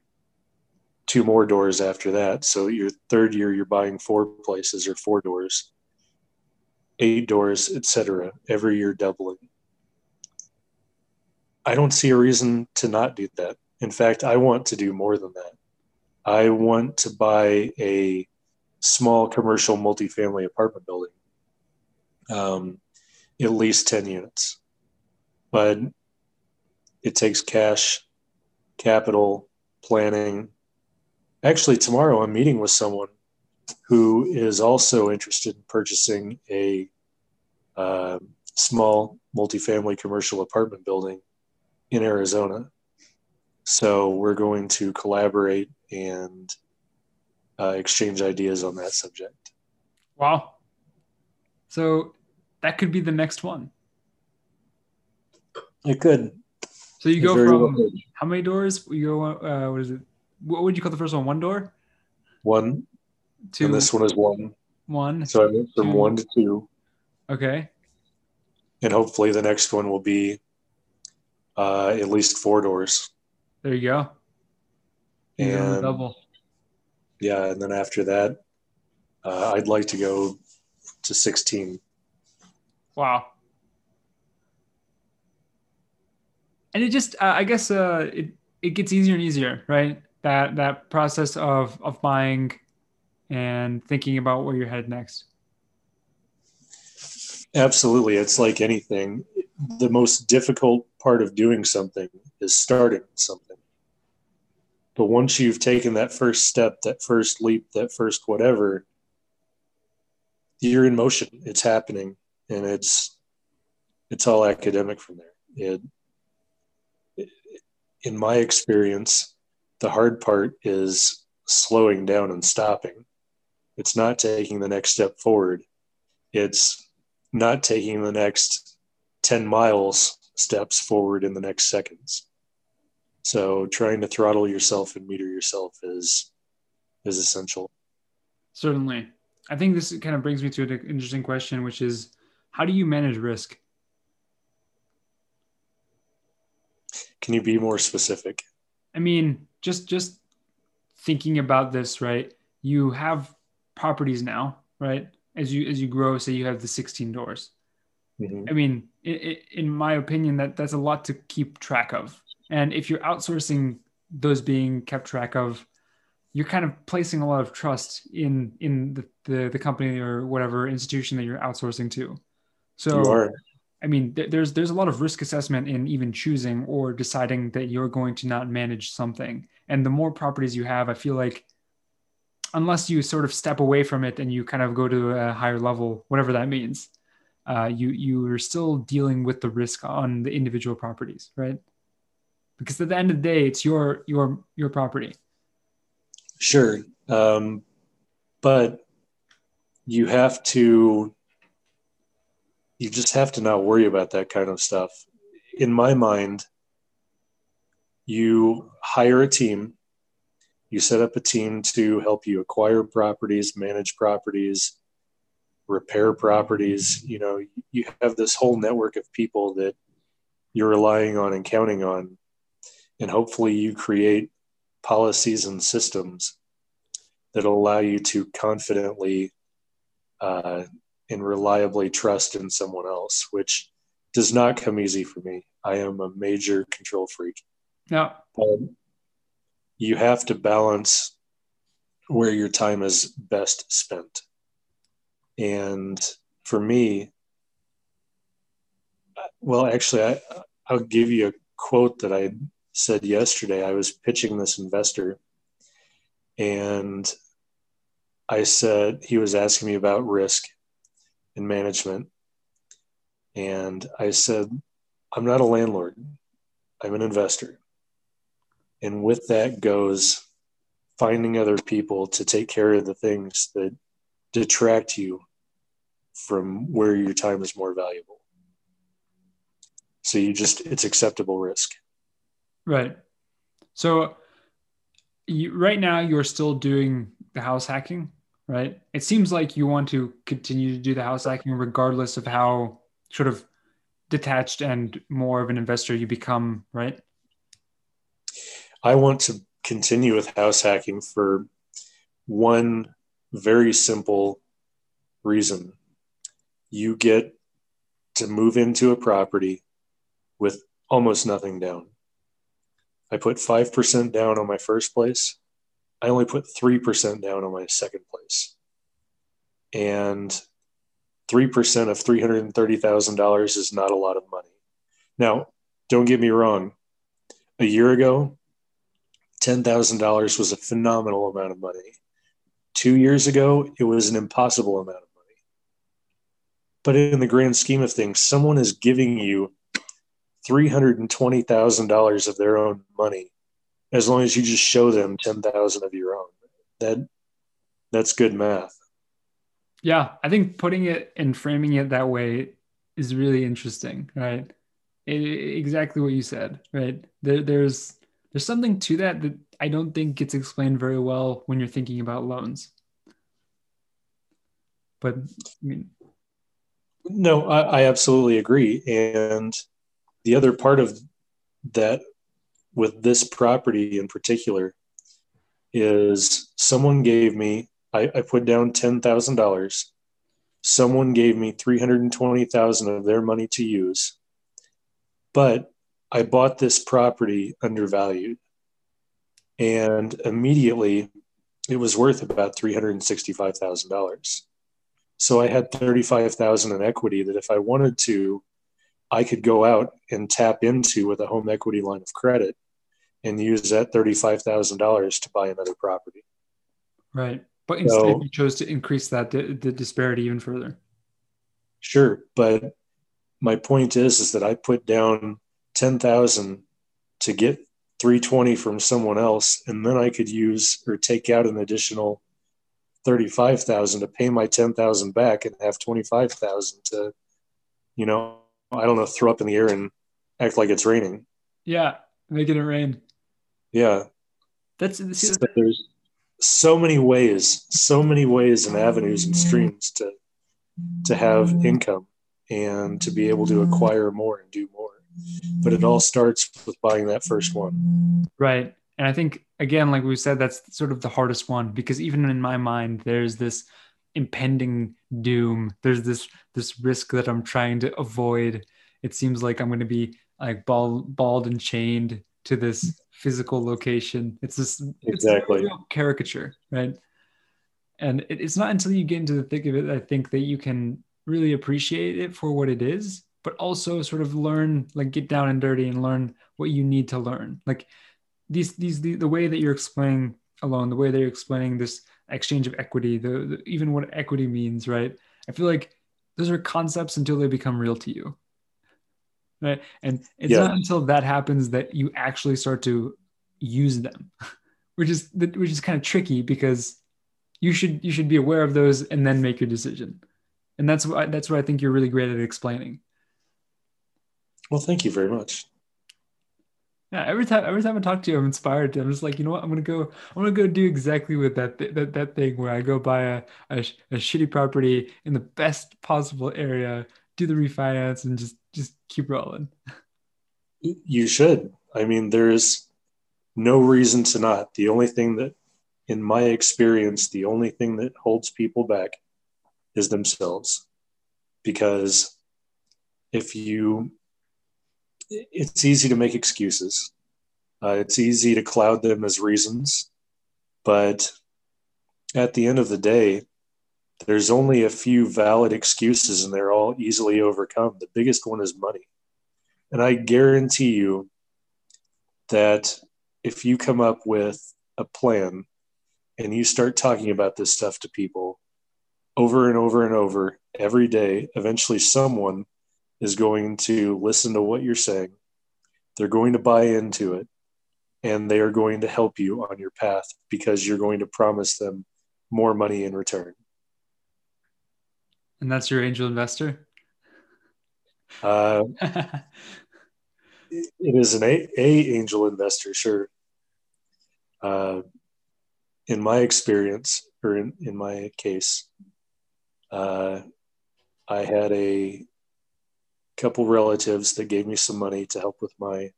two more doors after that. So your third year you're buying four places or four doors eight doors, etc. Every year doubling. I don't see a reason to not do that. in fact, I want to do more than that. I want to buy a small commercial multifamily apartment building, um, at least 10 units. But it takes cash, capital, planning. Actually, tomorrow I'm meeting with someone who is also interested in purchasing a uh, small multifamily commercial apartment building in Arizona. So we're going to collaborate and uh, exchange ideas on that subject. Wow. So that could be the next one. It could. So you go from well how many doors? You go. Uh, what is it? What would you call the first one? One door. One. Two. And this one is one. One. So I went from two. one to two. Okay. And hopefully the next one will be uh, at least four doors. There you go. And double. Yeah, and then after that, uh, I'd like to go to sixteen. Wow. And it just, uh, I guess, uh, it it gets easier and easier, right? That that process of of buying and thinking about where you're headed next. Absolutely, it's like anything. The most difficult part of doing something is starting something. But once you've taken that first step, that first leap, that first whatever, you're in motion. It's happening, and it's it's all academic from there. It, it, in my experience, the hard part is slowing down and stopping. It's not taking the next step forward. It's not taking the next 10 miles steps forward in the next seconds. So trying to throttle yourself and meter yourself is is essential. Certainly. I think this kind of brings me to an interesting question, which is how do you manage risk? Can you be more specific? I mean, just just thinking about this, right? You have properties now, right? As you as you grow, say you have the 16 doors. Mm-hmm. I mean, in, in my opinion, that that's a lot to keep track of. And if you're outsourcing those being kept track of, you're kind of placing a lot of trust in in the, the, the company or whatever institution that you're outsourcing to. So I mean, th- there's there's a lot of risk assessment in even choosing or deciding that you're going to not manage something. And the more properties you have, I feel like unless you sort of step away from it and you kind of go to a higher level, whatever that means, uh, you you are still dealing with the risk on the individual properties, right? Because at the end of the day, it's your your your property. Sure, um, but you have to. You just have to not worry about that kind of stuff. In my mind, you hire a team you set up a team to help you acquire properties manage properties repair properties you know you have this whole network of people that you're relying on and counting on and hopefully you create policies and systems that allow you to confidently uh, and reliably trust in someone else which does not come easy for me. I am a major control freak. Yeah. Um, you have to balance where your time is best spent. And for me, well, actually, I, I'll give you a quote that I said yesterday. I was pitching this investor, and I said, he was asking me about risk and management. And I said, I'm not a landlord, I'm an investor. And with that goes finding other people to take care of the things that detract you from where your time is more valuable. So you just, it's acceptable risk. Right. So you, right now you're still doing the house hacking, right? It seems like you want to continue to do the house hacking regardless of how sort of detached and more of an investor you become, right? I want to continue with house hacking for one very simple reason. You get to move into a property with almost nothing down. I put 5% down on my first place. I only put 3% down on my second place. And 3% of $330,000 is not a lot of money. Now, don't get me wrong. A year ago, $10,000 was a phenomenal amount of money. Two years ago, it was an impossible amount of money. But in the grand scheme of things, someone is giving you $320,000 of their own money as long as you just show them 10,000 of your own. That that's good math. Yeah, I think putting it and framing it that way is really interesting, right? It, exactly what you said, right? There, there's there's something to that that I don't think gets explained very well when you're thinking about loans. But I mean, no, I, I absolutely agree. And the other part of that with this property in particular is someone gave me I, I put down ten thousand dollars. Someone gave me three hundred and twenty thousand of their money to use, but I bought this property undervalued, and immediately it was worth about three hundred and sixty-five thousand dollars. So I had thirty-five thousand in equity that if I wanted to, I could go out and tap into with a home equity line of credit and use that thirty-five thousand dollars to buy another property. Right. But instead, so, you chose to increase that the disparity even further. Sure, but my point is, is that I put down ten thousand to get three twenty from someone else, and then I could use or take out an additional thirty-five thousand to pay my ten thousand back, and have twenty-five thousand to, you know, I don't know, throw up in the air and act like it's raining. Yeah, making it rain. Yeah, that's see, there's so many ways, so many ways and avenues and streams to to have income and to be able to acquire more and do more. But it all starts with buying that first one. Right. And I think again, like we said, that's sort of the hardest one because even in my mind, there's this impending doom. There's this this risk that I'm trying to avoid. It seems like I'm going to be like bald, bald and chained to this physical location. It's this exactly it's caricature, right? And it, it's not until you get into the thick of it, I think, that you can really appreciate it for what it is, but also sort of learn, like, get down and dirty and learn what you need to learn. Like these, these, the, the way that you're explaining alone, the way that you're explaining this exchange of equity, the, the even what equity means, right? I feel like those are concepts until they become real to you right and it's yeah. not until that happens that you actually start to use them which is which is kind of tricky because you should you should be aware of those and then make your decision and that's what that's what i think you're really great at explaining well thank you very much yeah every time every time i talk to you i'm inspired i'm just like you know what i'm gonna go i'm gonna go do exactly with that th- that, that thing where i go buy a, a, a shitty property in the best possible area do the refinance and just just keep rolling. You should. I mean, there's no reason to not. The only thing that, in my experience, the only thing that holds people back is themselves. Because if you, it's easy to make excuses, uh, it's easy to cloud them as reasons. But at the end of the day, there's only a few valid excuses and they're all easily overcome. The biggest one is money. And I guarantee you that if you come up with a plan and you start talking about this stuff to people over and over and over every day, eventually someone is going to listen to what you're saying. They're going to buy into it and they are going to help you on your path because you're going to promise them more money in return. And that's your angel investor? Uh, it is an a, a angel investor, sure. Uh, in my experience, or in, in my case, uh, I had a couple relatives that gave me some money to help with my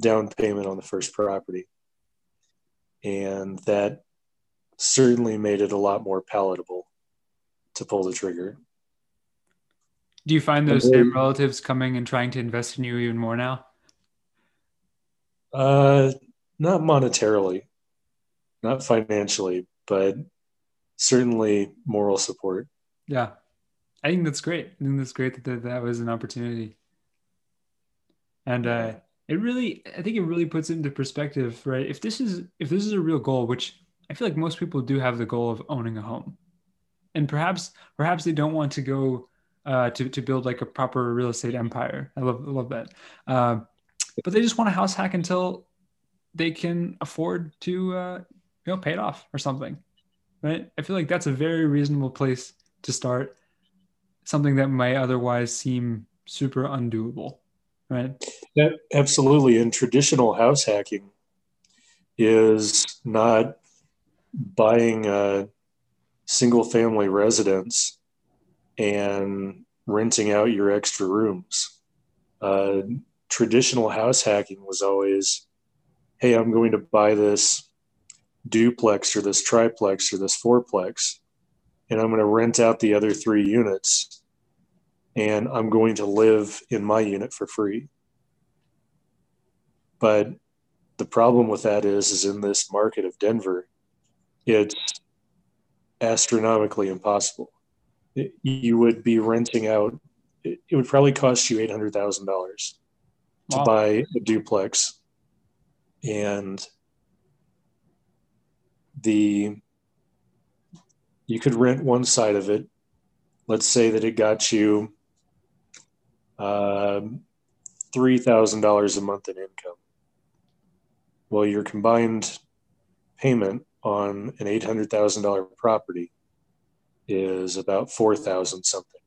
down payment on the first property. And that certainly made it a lot more palatable to pull the trigger. Do you find those same relatives coming and trying to invest in you even more now? Uh, not monetarily, not financially, but certainly moral support. Yeah, I think that's great. I think that's great that that, that was an opportunity, and uh, it really, I think it really puts it into perspective, right? If this is if this is a real goal, which I feel like most people do have the goal of owning a home, and perhaps perhaps they don't want to go uh, to to build like a proper real estate empire. I love I love that, uh, but they just want a house hack until they can afford to uh, you know pay it off or something, right? I feel like that's a very reasonable place to start. Something that might otherwise seem super undoable, right? Yeah, absolutely. And traditional house hacking is not buying a single family residence and renting out your extra rooms. Uh, traditional house hacking was always, hey, I'm going to buy this duplex or this triplex or this fourplex, and I'm going to rent out the other three units, and I'm going to live in my unit for free. But the problem with that is, is in this market of Denver, it's astronomically impossible. It, you would be renting out. It, it would probably cost you eight hundred thousand dollars to wow. buy a duplex, and the you could rent one side of it. Let's say that it got you thousand dollars a month in income. Well, your combined payment on an eight hundred thousand dollar property is about four thousand something.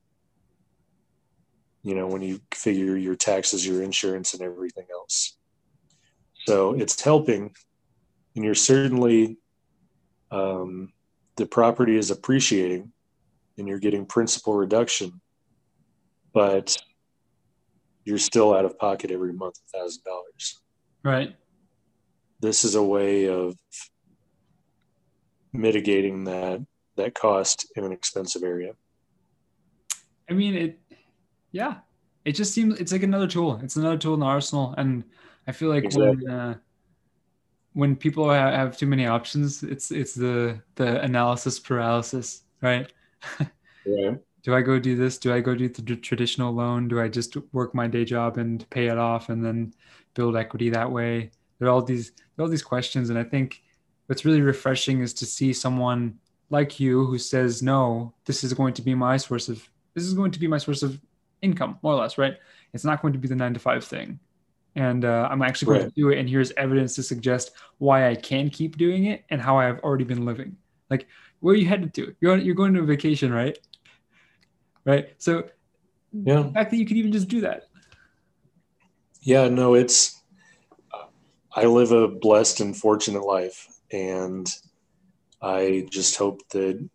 You know, when you figure your taxes, your insurance, and everything else. So it's helping, and you're certainly um, the property is appreciating, and you're getting principal reduction, but you're still out of pocket every month a thousand dollars. Right. This is a way of mitigating that that cost in an expensive area. I mean, it, yeah, it just seems it's like another tool. It's another tool in the arsenal, and I feel like exactly. when uh, when people have, have, too many options, it's it's the the analysis paralysis, right? yeah. Do I go do this? Do I go do the traditional loan? Do I just work my day job and pay it off and then build equity that way? There are all these there are all these questions, and I think what's really refreshing is to see someone like you who says no this is going to be my source of this is going to be my source of income more or less right it's not going to be the nine to five thing and uh, i'm actually going right. to do it and here's evidence to suggest why i can keep doing it and how i've already been living like where are you headed to you're, you're going to a vacation right right so yeah the fact that you can even just do that yeah no it's i live a blessed and fortunate life and I just hope that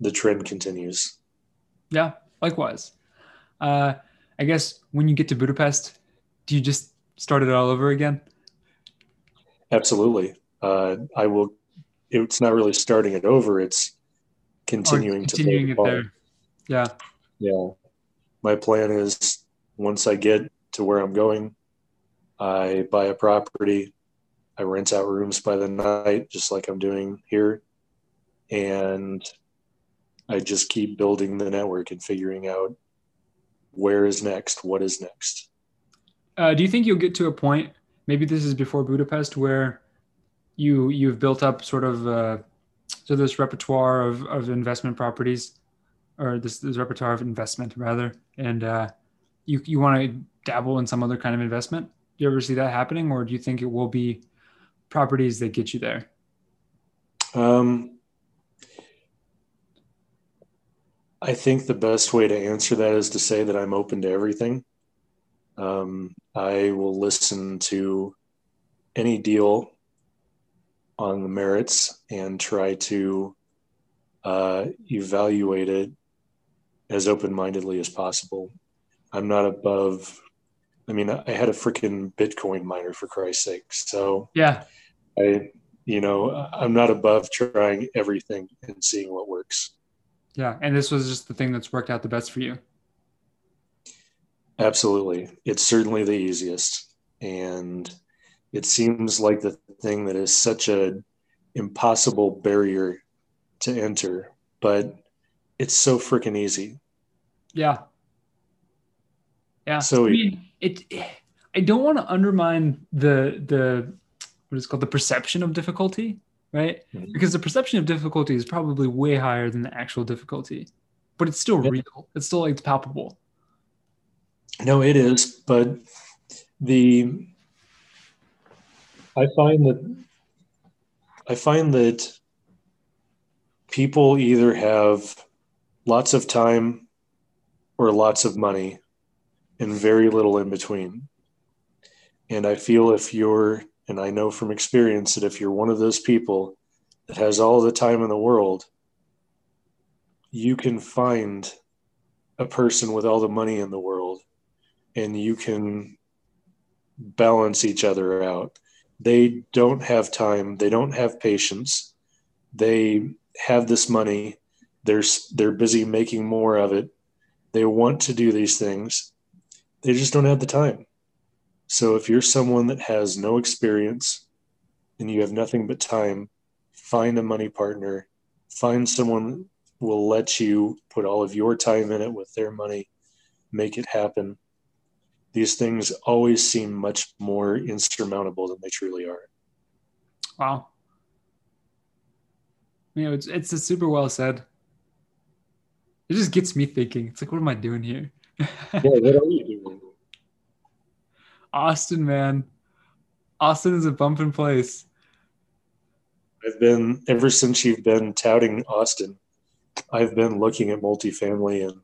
the trend continues. Yeah, likewise. Uh, I guess when you get to Budapest, do you just start it all over again? Absolutely. Uh, I will. It's not really starting it over. It's continuing, continuing to it there. Yeah. Yeah. My plan is once I get to where I'm going, I buy a property, I rent out rooms by the night, just like I'm doing here. And I just keep building the network and figuring out where is next, what is next. Uh, do you think you'll get to a point, maybe this is before Budapest, where you you've built up sort of uh, so this repertoire of, of investment properties, or this, this repertoire of investment rather, and uh, you you want to dabble in some other kind of investment? Do you ever see that happening, or do you think it will be properties that get you there? Um, I think the best way to answer that is to say that I'm open to everything. Um, I will listen to any deal on the merits and try to uh, evaluate it as open mindedly as possible. I'm not above I mean, I had a freaking Bitcoin miner for Christ's sake. So yeah, I, you know, I'm not above trying everything and seeing what works. Yeah, and this was just the thing that's worked out the best for you. Absolutely, it's certainly the easiest, and it seems like the thing that is such a impossible barrier to enter, but it's so freaking easy. Yeah. Yeah. So I mean, it. I don't want to undermine the the what is called the perception of difficulty, right? Mhm. Because the perception of difficulty is probably way higher than the actual difficulty, but it's still Yeah. real. It's still like it's palpable. No, it is, but the I find that I find that people either have lots of time or lots of money and very little in between. And I feel if you're and I know from experience that if you're one of those people that has all the time in the world, you can find a person with all the money in the world and you can balance each other out. They don't have time, they don't have patience. They have this money, they're they're busy making more of it. They want to do these things. They just don't have the time. So if you're someone that has no experience and you have nothing but time, find a money partner, find someone will let you put all of your time in it with their money, make it happen these things always seem much more insurmountable than they truly are. Wow. You know, it's it's a super well said. It just gets me thinking. It's like, what am I doing here? Yeah, what are you doing? Austin, man. Austin is a bumping place. I've been ever since you've been touting Austin. I've been looking at multifamily and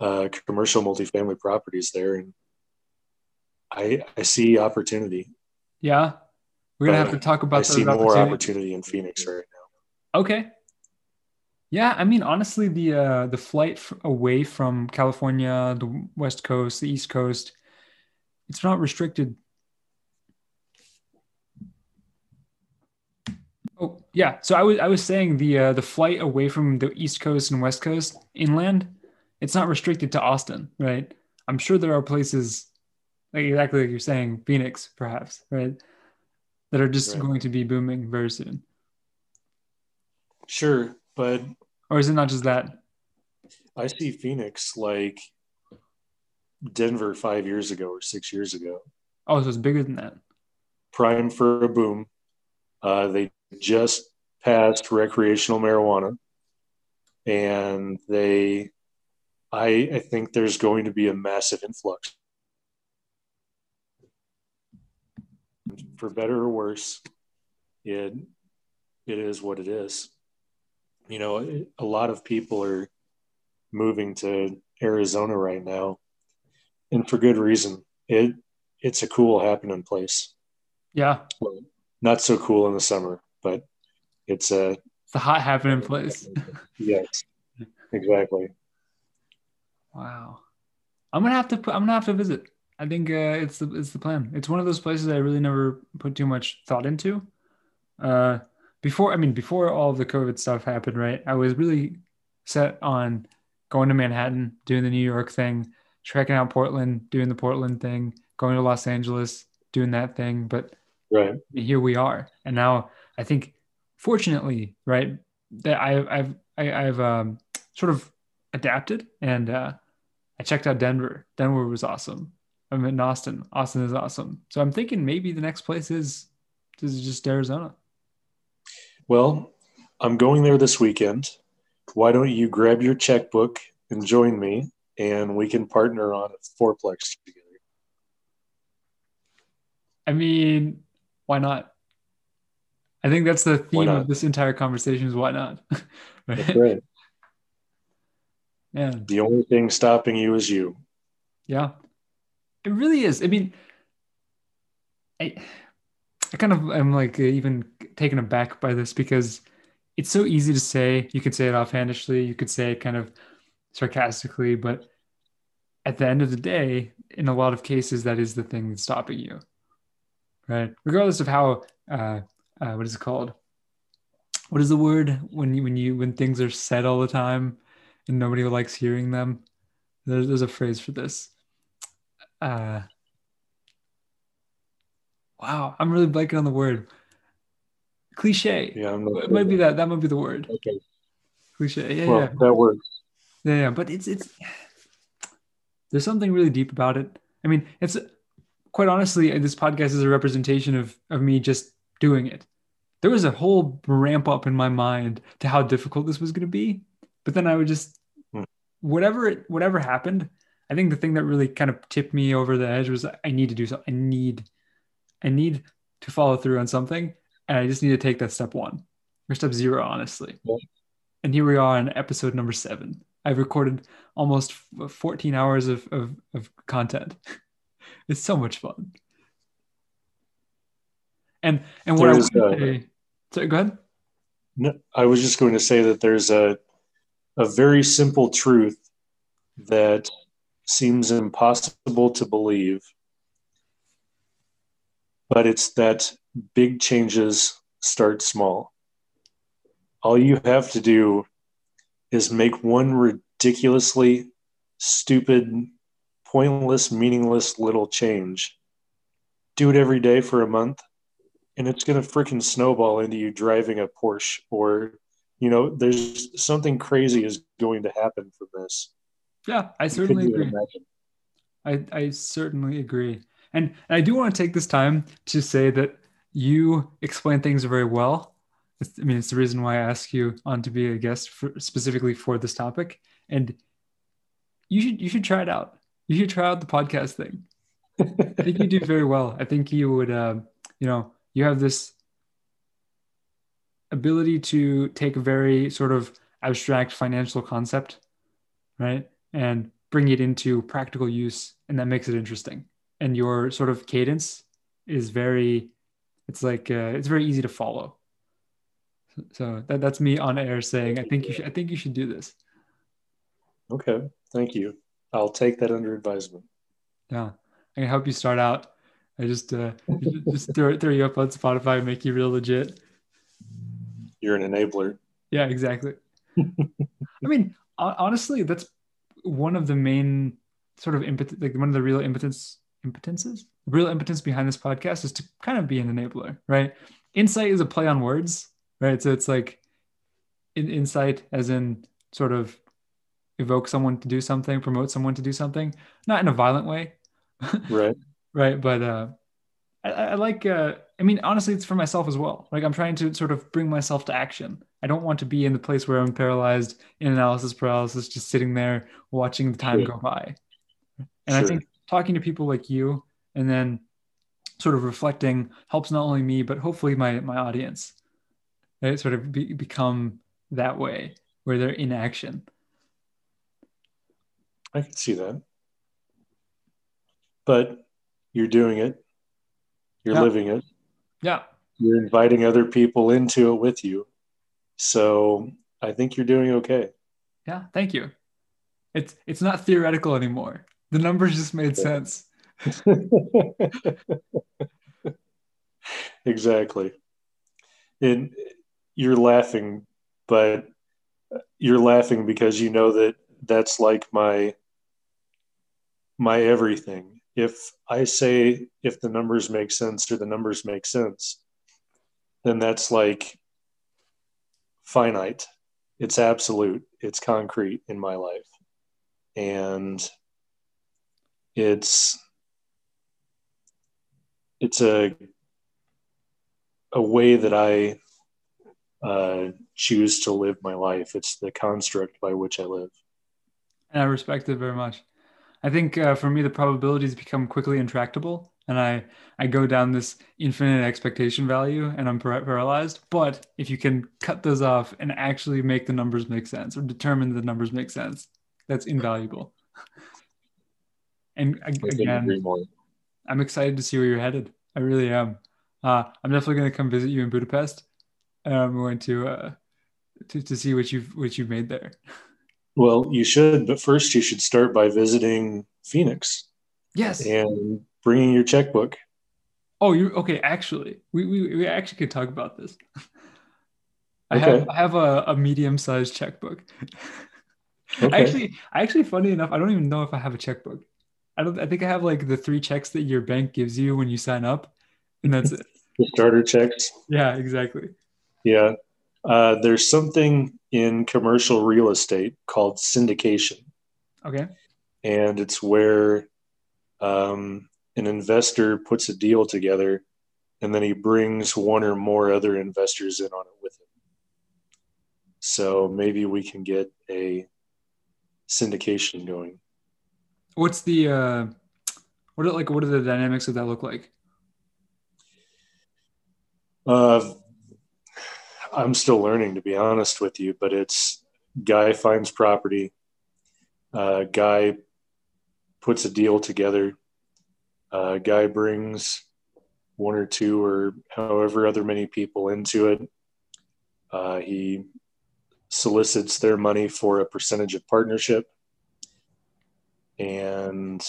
uh, commercial multifamily properties there, and I I see opportunity. Yeah. We're gonna have to talk about I see more opportunity in Phoenix right now. Okay. Yeah, I mean, honestly, the uh, the flight f- away from California, the West Coast, the East Coast, it's not restricted. Oh, yeah. So I was I was saying the uh, the flight away from the East Coast and West Coast inland, it's not restricted to Austin, right? I'm sure there are places like exactly like you're saying, Phoenix, perhaps, right? That are just Right. going to be booming very soon. Sure, but Or is it not just that? I see Phoenix like Denver five years ago or six years ago. Oh, so it's bigger than that. prime for a boom. Uh, they just passed recreational marijuana, and they, I, I think there's going to be a massive influx. For better or worse, it it is what it is. You know, a lot of people are moving to Arizona right now, and for good reason. It it's a cool happening place Yeah, not so cool in the summer, but it's a it's a hot happening place. yes, exactly. Wow, I'm gonna have to put. I'm gonna have to visit. I think uh, it's the it's the plan. It's one of those places I really never put too much thought into. Uh, before I mean before all of the COVID stuff happened, right? I was really set on going to Manhattan, doing the New York thing, checking out Portland, doing the Portland thing, going to Los Angeles, doing that thing. But Right. here we are and now i think fortunately right that I, i've I, i've um, sort of adapted and uh, i checked out denver denver was awesome i'm in austin austin is awesome so i'm thinking maybe the next place is this is just arizona Well, I'm going there this weekend. Why don't you grab your checkbook and join me, and we can partner on a fourplex together? i mean why not i think that's the theme of this entire conversation is why not That's right right. yeah The only thing stopping you is you. Yeah, it really is. I mean, I, I kind of am like even taken aback by this because it's so easy to say. You could say it offhandishly, you could say it kind of sarcastically, but at the end of the day, in a lot of cases, that is the thing that's stopping you, right? Regardless of how, uh, uh, what is it called? What is the word when you when you when things are said all the time and nobody likes hearing them? There's, there's a phrase for this. Uh, Wow, I'm really blanking on the word. Cliche. Yeah, I'm not It might be that. That might be the word. Okay. Cliche. Yeah, Well, yeah. that works. Yeah, yeah, but it's it's there's something really deep about it. I mean, it's quite honestly, this podcast is a representation of of me just doing it. There was a whole ramp up in my mind to how difficult this was going to be, but then I would just Hmm. whatever it whatever happened. I think the thing that really kind of tipped me over the edge was I need to do something. I need I need to follow through on something, and I just need to take that step one or step zero, honestly. Yeah. And here we are on episode number seven. I've recorded almost 14 hours of, of, of content. It's so much fun. And and what I There's, would uh, say, sorry, go ahead. No, I was just going to say that there's a a very simple truth that seems impossible to believe, but it's that big changes start small. All you have to do is make one ridiculously stupid, pointless, meaningless little change. Do it every day for a month, and it's going to freaking snowball into you driving a Porsche or you know there's something crazy is going to happen from this Yeah, I certainly agree. I, I certainly agree. And, and I do want to take this time to say that you explain things very well. I mean, it's the reason why I ask you on to be a guest for, specifically for this topic. And you should you should try it out. You should try out the podcast thing. I think you do very well. I think you would, uh, you know, you have this ability to take a very sort of abstract financial concept, right, and bring it into practical use, and that makes it interesting. And your sort of cadence is very, it's like uh, it's very easy to follow. So that, that's me on air saying, I think you should, I think you should do this. okay thank you i'll take that under advisement Yeah, I can help you start out. I just uh, just throw throw you up on Spotify, make you real legit. you're an enabler Yeah, exactly. I mean, honestly, that's one of the main sort of impot- like one of the real impotence impotences. The real impotence behind this podcast is to kind of be an enabler, right? Insight is a play on words, right? So it's like in, insight, as in sort of evoke someone to do something, promote someone to do something, not in a violent way, right right? But uh, I, I like. Uh, I mean, honestly, it's for myself as well. Like I'm trying to sort of bring myself to action. I don't want to be in the place where I'm paralyzed in analysis paralysis, just sitting there watching the time Sure. go by. And I think talking to people like you and then sort of reflecting helps not only me but hopefully my my audience. Right? Sort of be, become that way where they're in action. i can see that but you're doing it you're Yeah. living it Yeah. you're inviting other people into it with you so i think you're doing okay Yeah. Thank you. It's it's not theoretical anymore. The numbers just made sense. exactly. And you're laughing, but you're laughing because you know that that's like my my everything. If I say if the numbers make sense or the numbers make sense, then that's like finite. It's absolute. It's concrete in my life. And it's it's a a way that I uh, choose to live my life. It's the construct by which I live. And I respect it very much. I think uh, for me, the probabilities become quickly intractable, and I I go down this infinite expectation value, and I'm par- paralyzed. But if you can cut those off and actually make the numbers make sense, or determine the numbers make sense, that's invaluable. And again. I'm excited to see where you're headed. I really am. Uh, I'm definitely going to come visit you in Budapest. And I'm going to, uh, to to see what you've what you've made there. Well, you should, but first you should start by visiting Phoenix Yes. and bringing your checkbook. Oh, you okay? Actually, we, we we actually could talk about this. I Okay. have I have a, a medium sized checkbook. Okay. Actually, actually, funny enough, I don't even know if I have a checkbook. I don't. I think I have like the three checks that your bank gives you when you sign up, and that's it. The starter checks. Yeah, exactly. Yeah. Uh, there's something in commercial real estate called syndication. Okay. And it's where um, an investor puts a deal together and then he brings one or more other investors in on it with him. So maybe we can get a syndication going. What's the uh what are like what are the dynamics of that look like? Uh I'm still learning to be honest with you, but it's guy finds property, uh, guy puts a deal together, uh, guy brings one or two or however other many people into it. Uh, he solicits their money for a percentage of partnership. And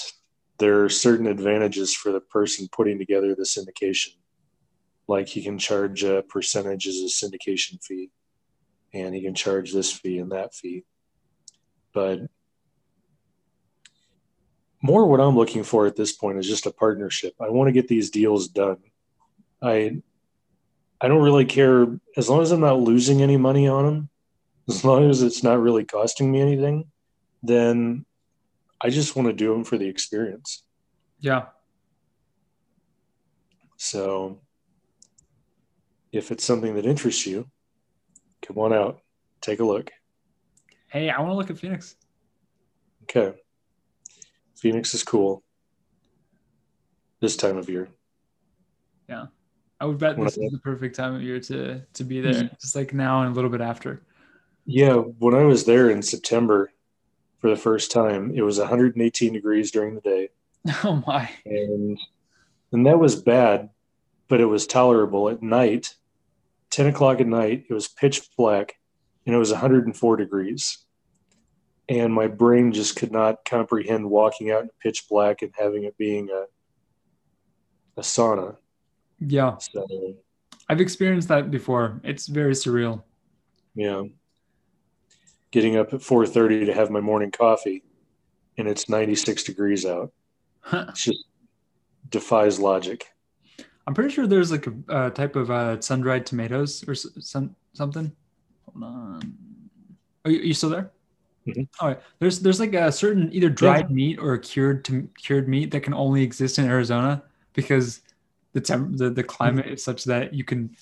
there are certain advantages for the person putting together the syndication. Like he can charge a percentage as a syndication fee, and he can charge this fee and that fee. But more what I'm looking for at this point is just a partnership. I want to get these deals done. I I don't really care as long as I'm not losing any money on them as long as it's not really costing me anything, then I just want to do them for the experience. Yeah. So if it's something that interests you, come on out, take a look. Hey, I want to look at Phoenix. Okay. Phoenix is cool this time of year. Yeah. I would bet this is the perfect time of year to to be there. Mm-hmm. Just like now and a little bit after. Yeah, when I was there in September for the first time, it was 118 degrees during the day. Oh my! And and that was bad, but it was tolerable at night. 10 o'clock at night, it was pitch black, and it was 104 degrees. And my brain just could not comprehend walking out in pitch black and having it being a a sauna. Yeah. So, I've experienced that before. It's very surreal. Yeah getting up at 4.30 to have my morning coffee and it's 96 degrees out huh. it just defies logic i'm pretty sure there's like a uh, type of uh, sun-dried tomatoes or some, something hold on are you, are you still there mm-hmm. All right there's there's like a certain either dried yeah. meat or cured to, cured meat that can only exist in arizona because the temp the, the climate mm-hmm. is such that you can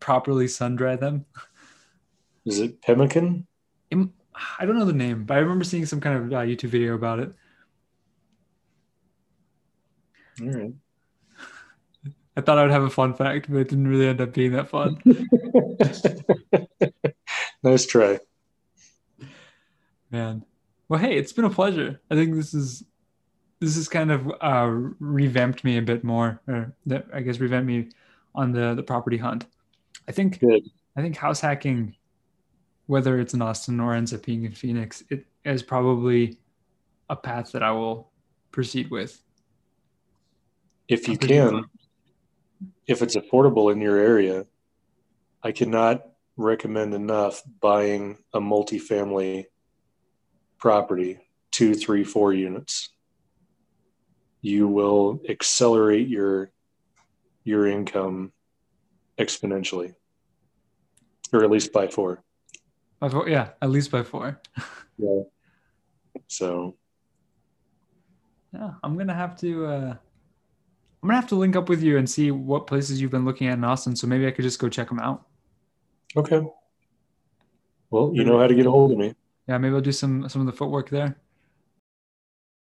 properly sun dry them is it pemmican I don't know the name, but I remember seeing some kind of uh, YouTube video about it. All right. I thought I would have a fun fact, but it didn't really end up being that fun. nice try. Man. Well, hey, it's been a pleasure. I think this is this has kind of uh, revamped me a bit more, or I guess revamped me on the the property hunt. I think Good. I think house hacking whether it's in Austin or ends up being in Phoenix, it is probably a path that I will proceed with. If you can, if it's affordable in your area, I cannot recommend enough buying a multifamily property, two, three, four units. You will accelerate your your income exponentially, or at least by four. By four, yeah, at least by four. yeah. So. Yeah, I'm gonna have to. Uh, I'm gonna have to link up with you and see what places you've been looking at in Austin. So maybe I could just go check them out. Okay. Well, you know how to get a hold of me. Yeah, maybe I'll do some some of the footwork there.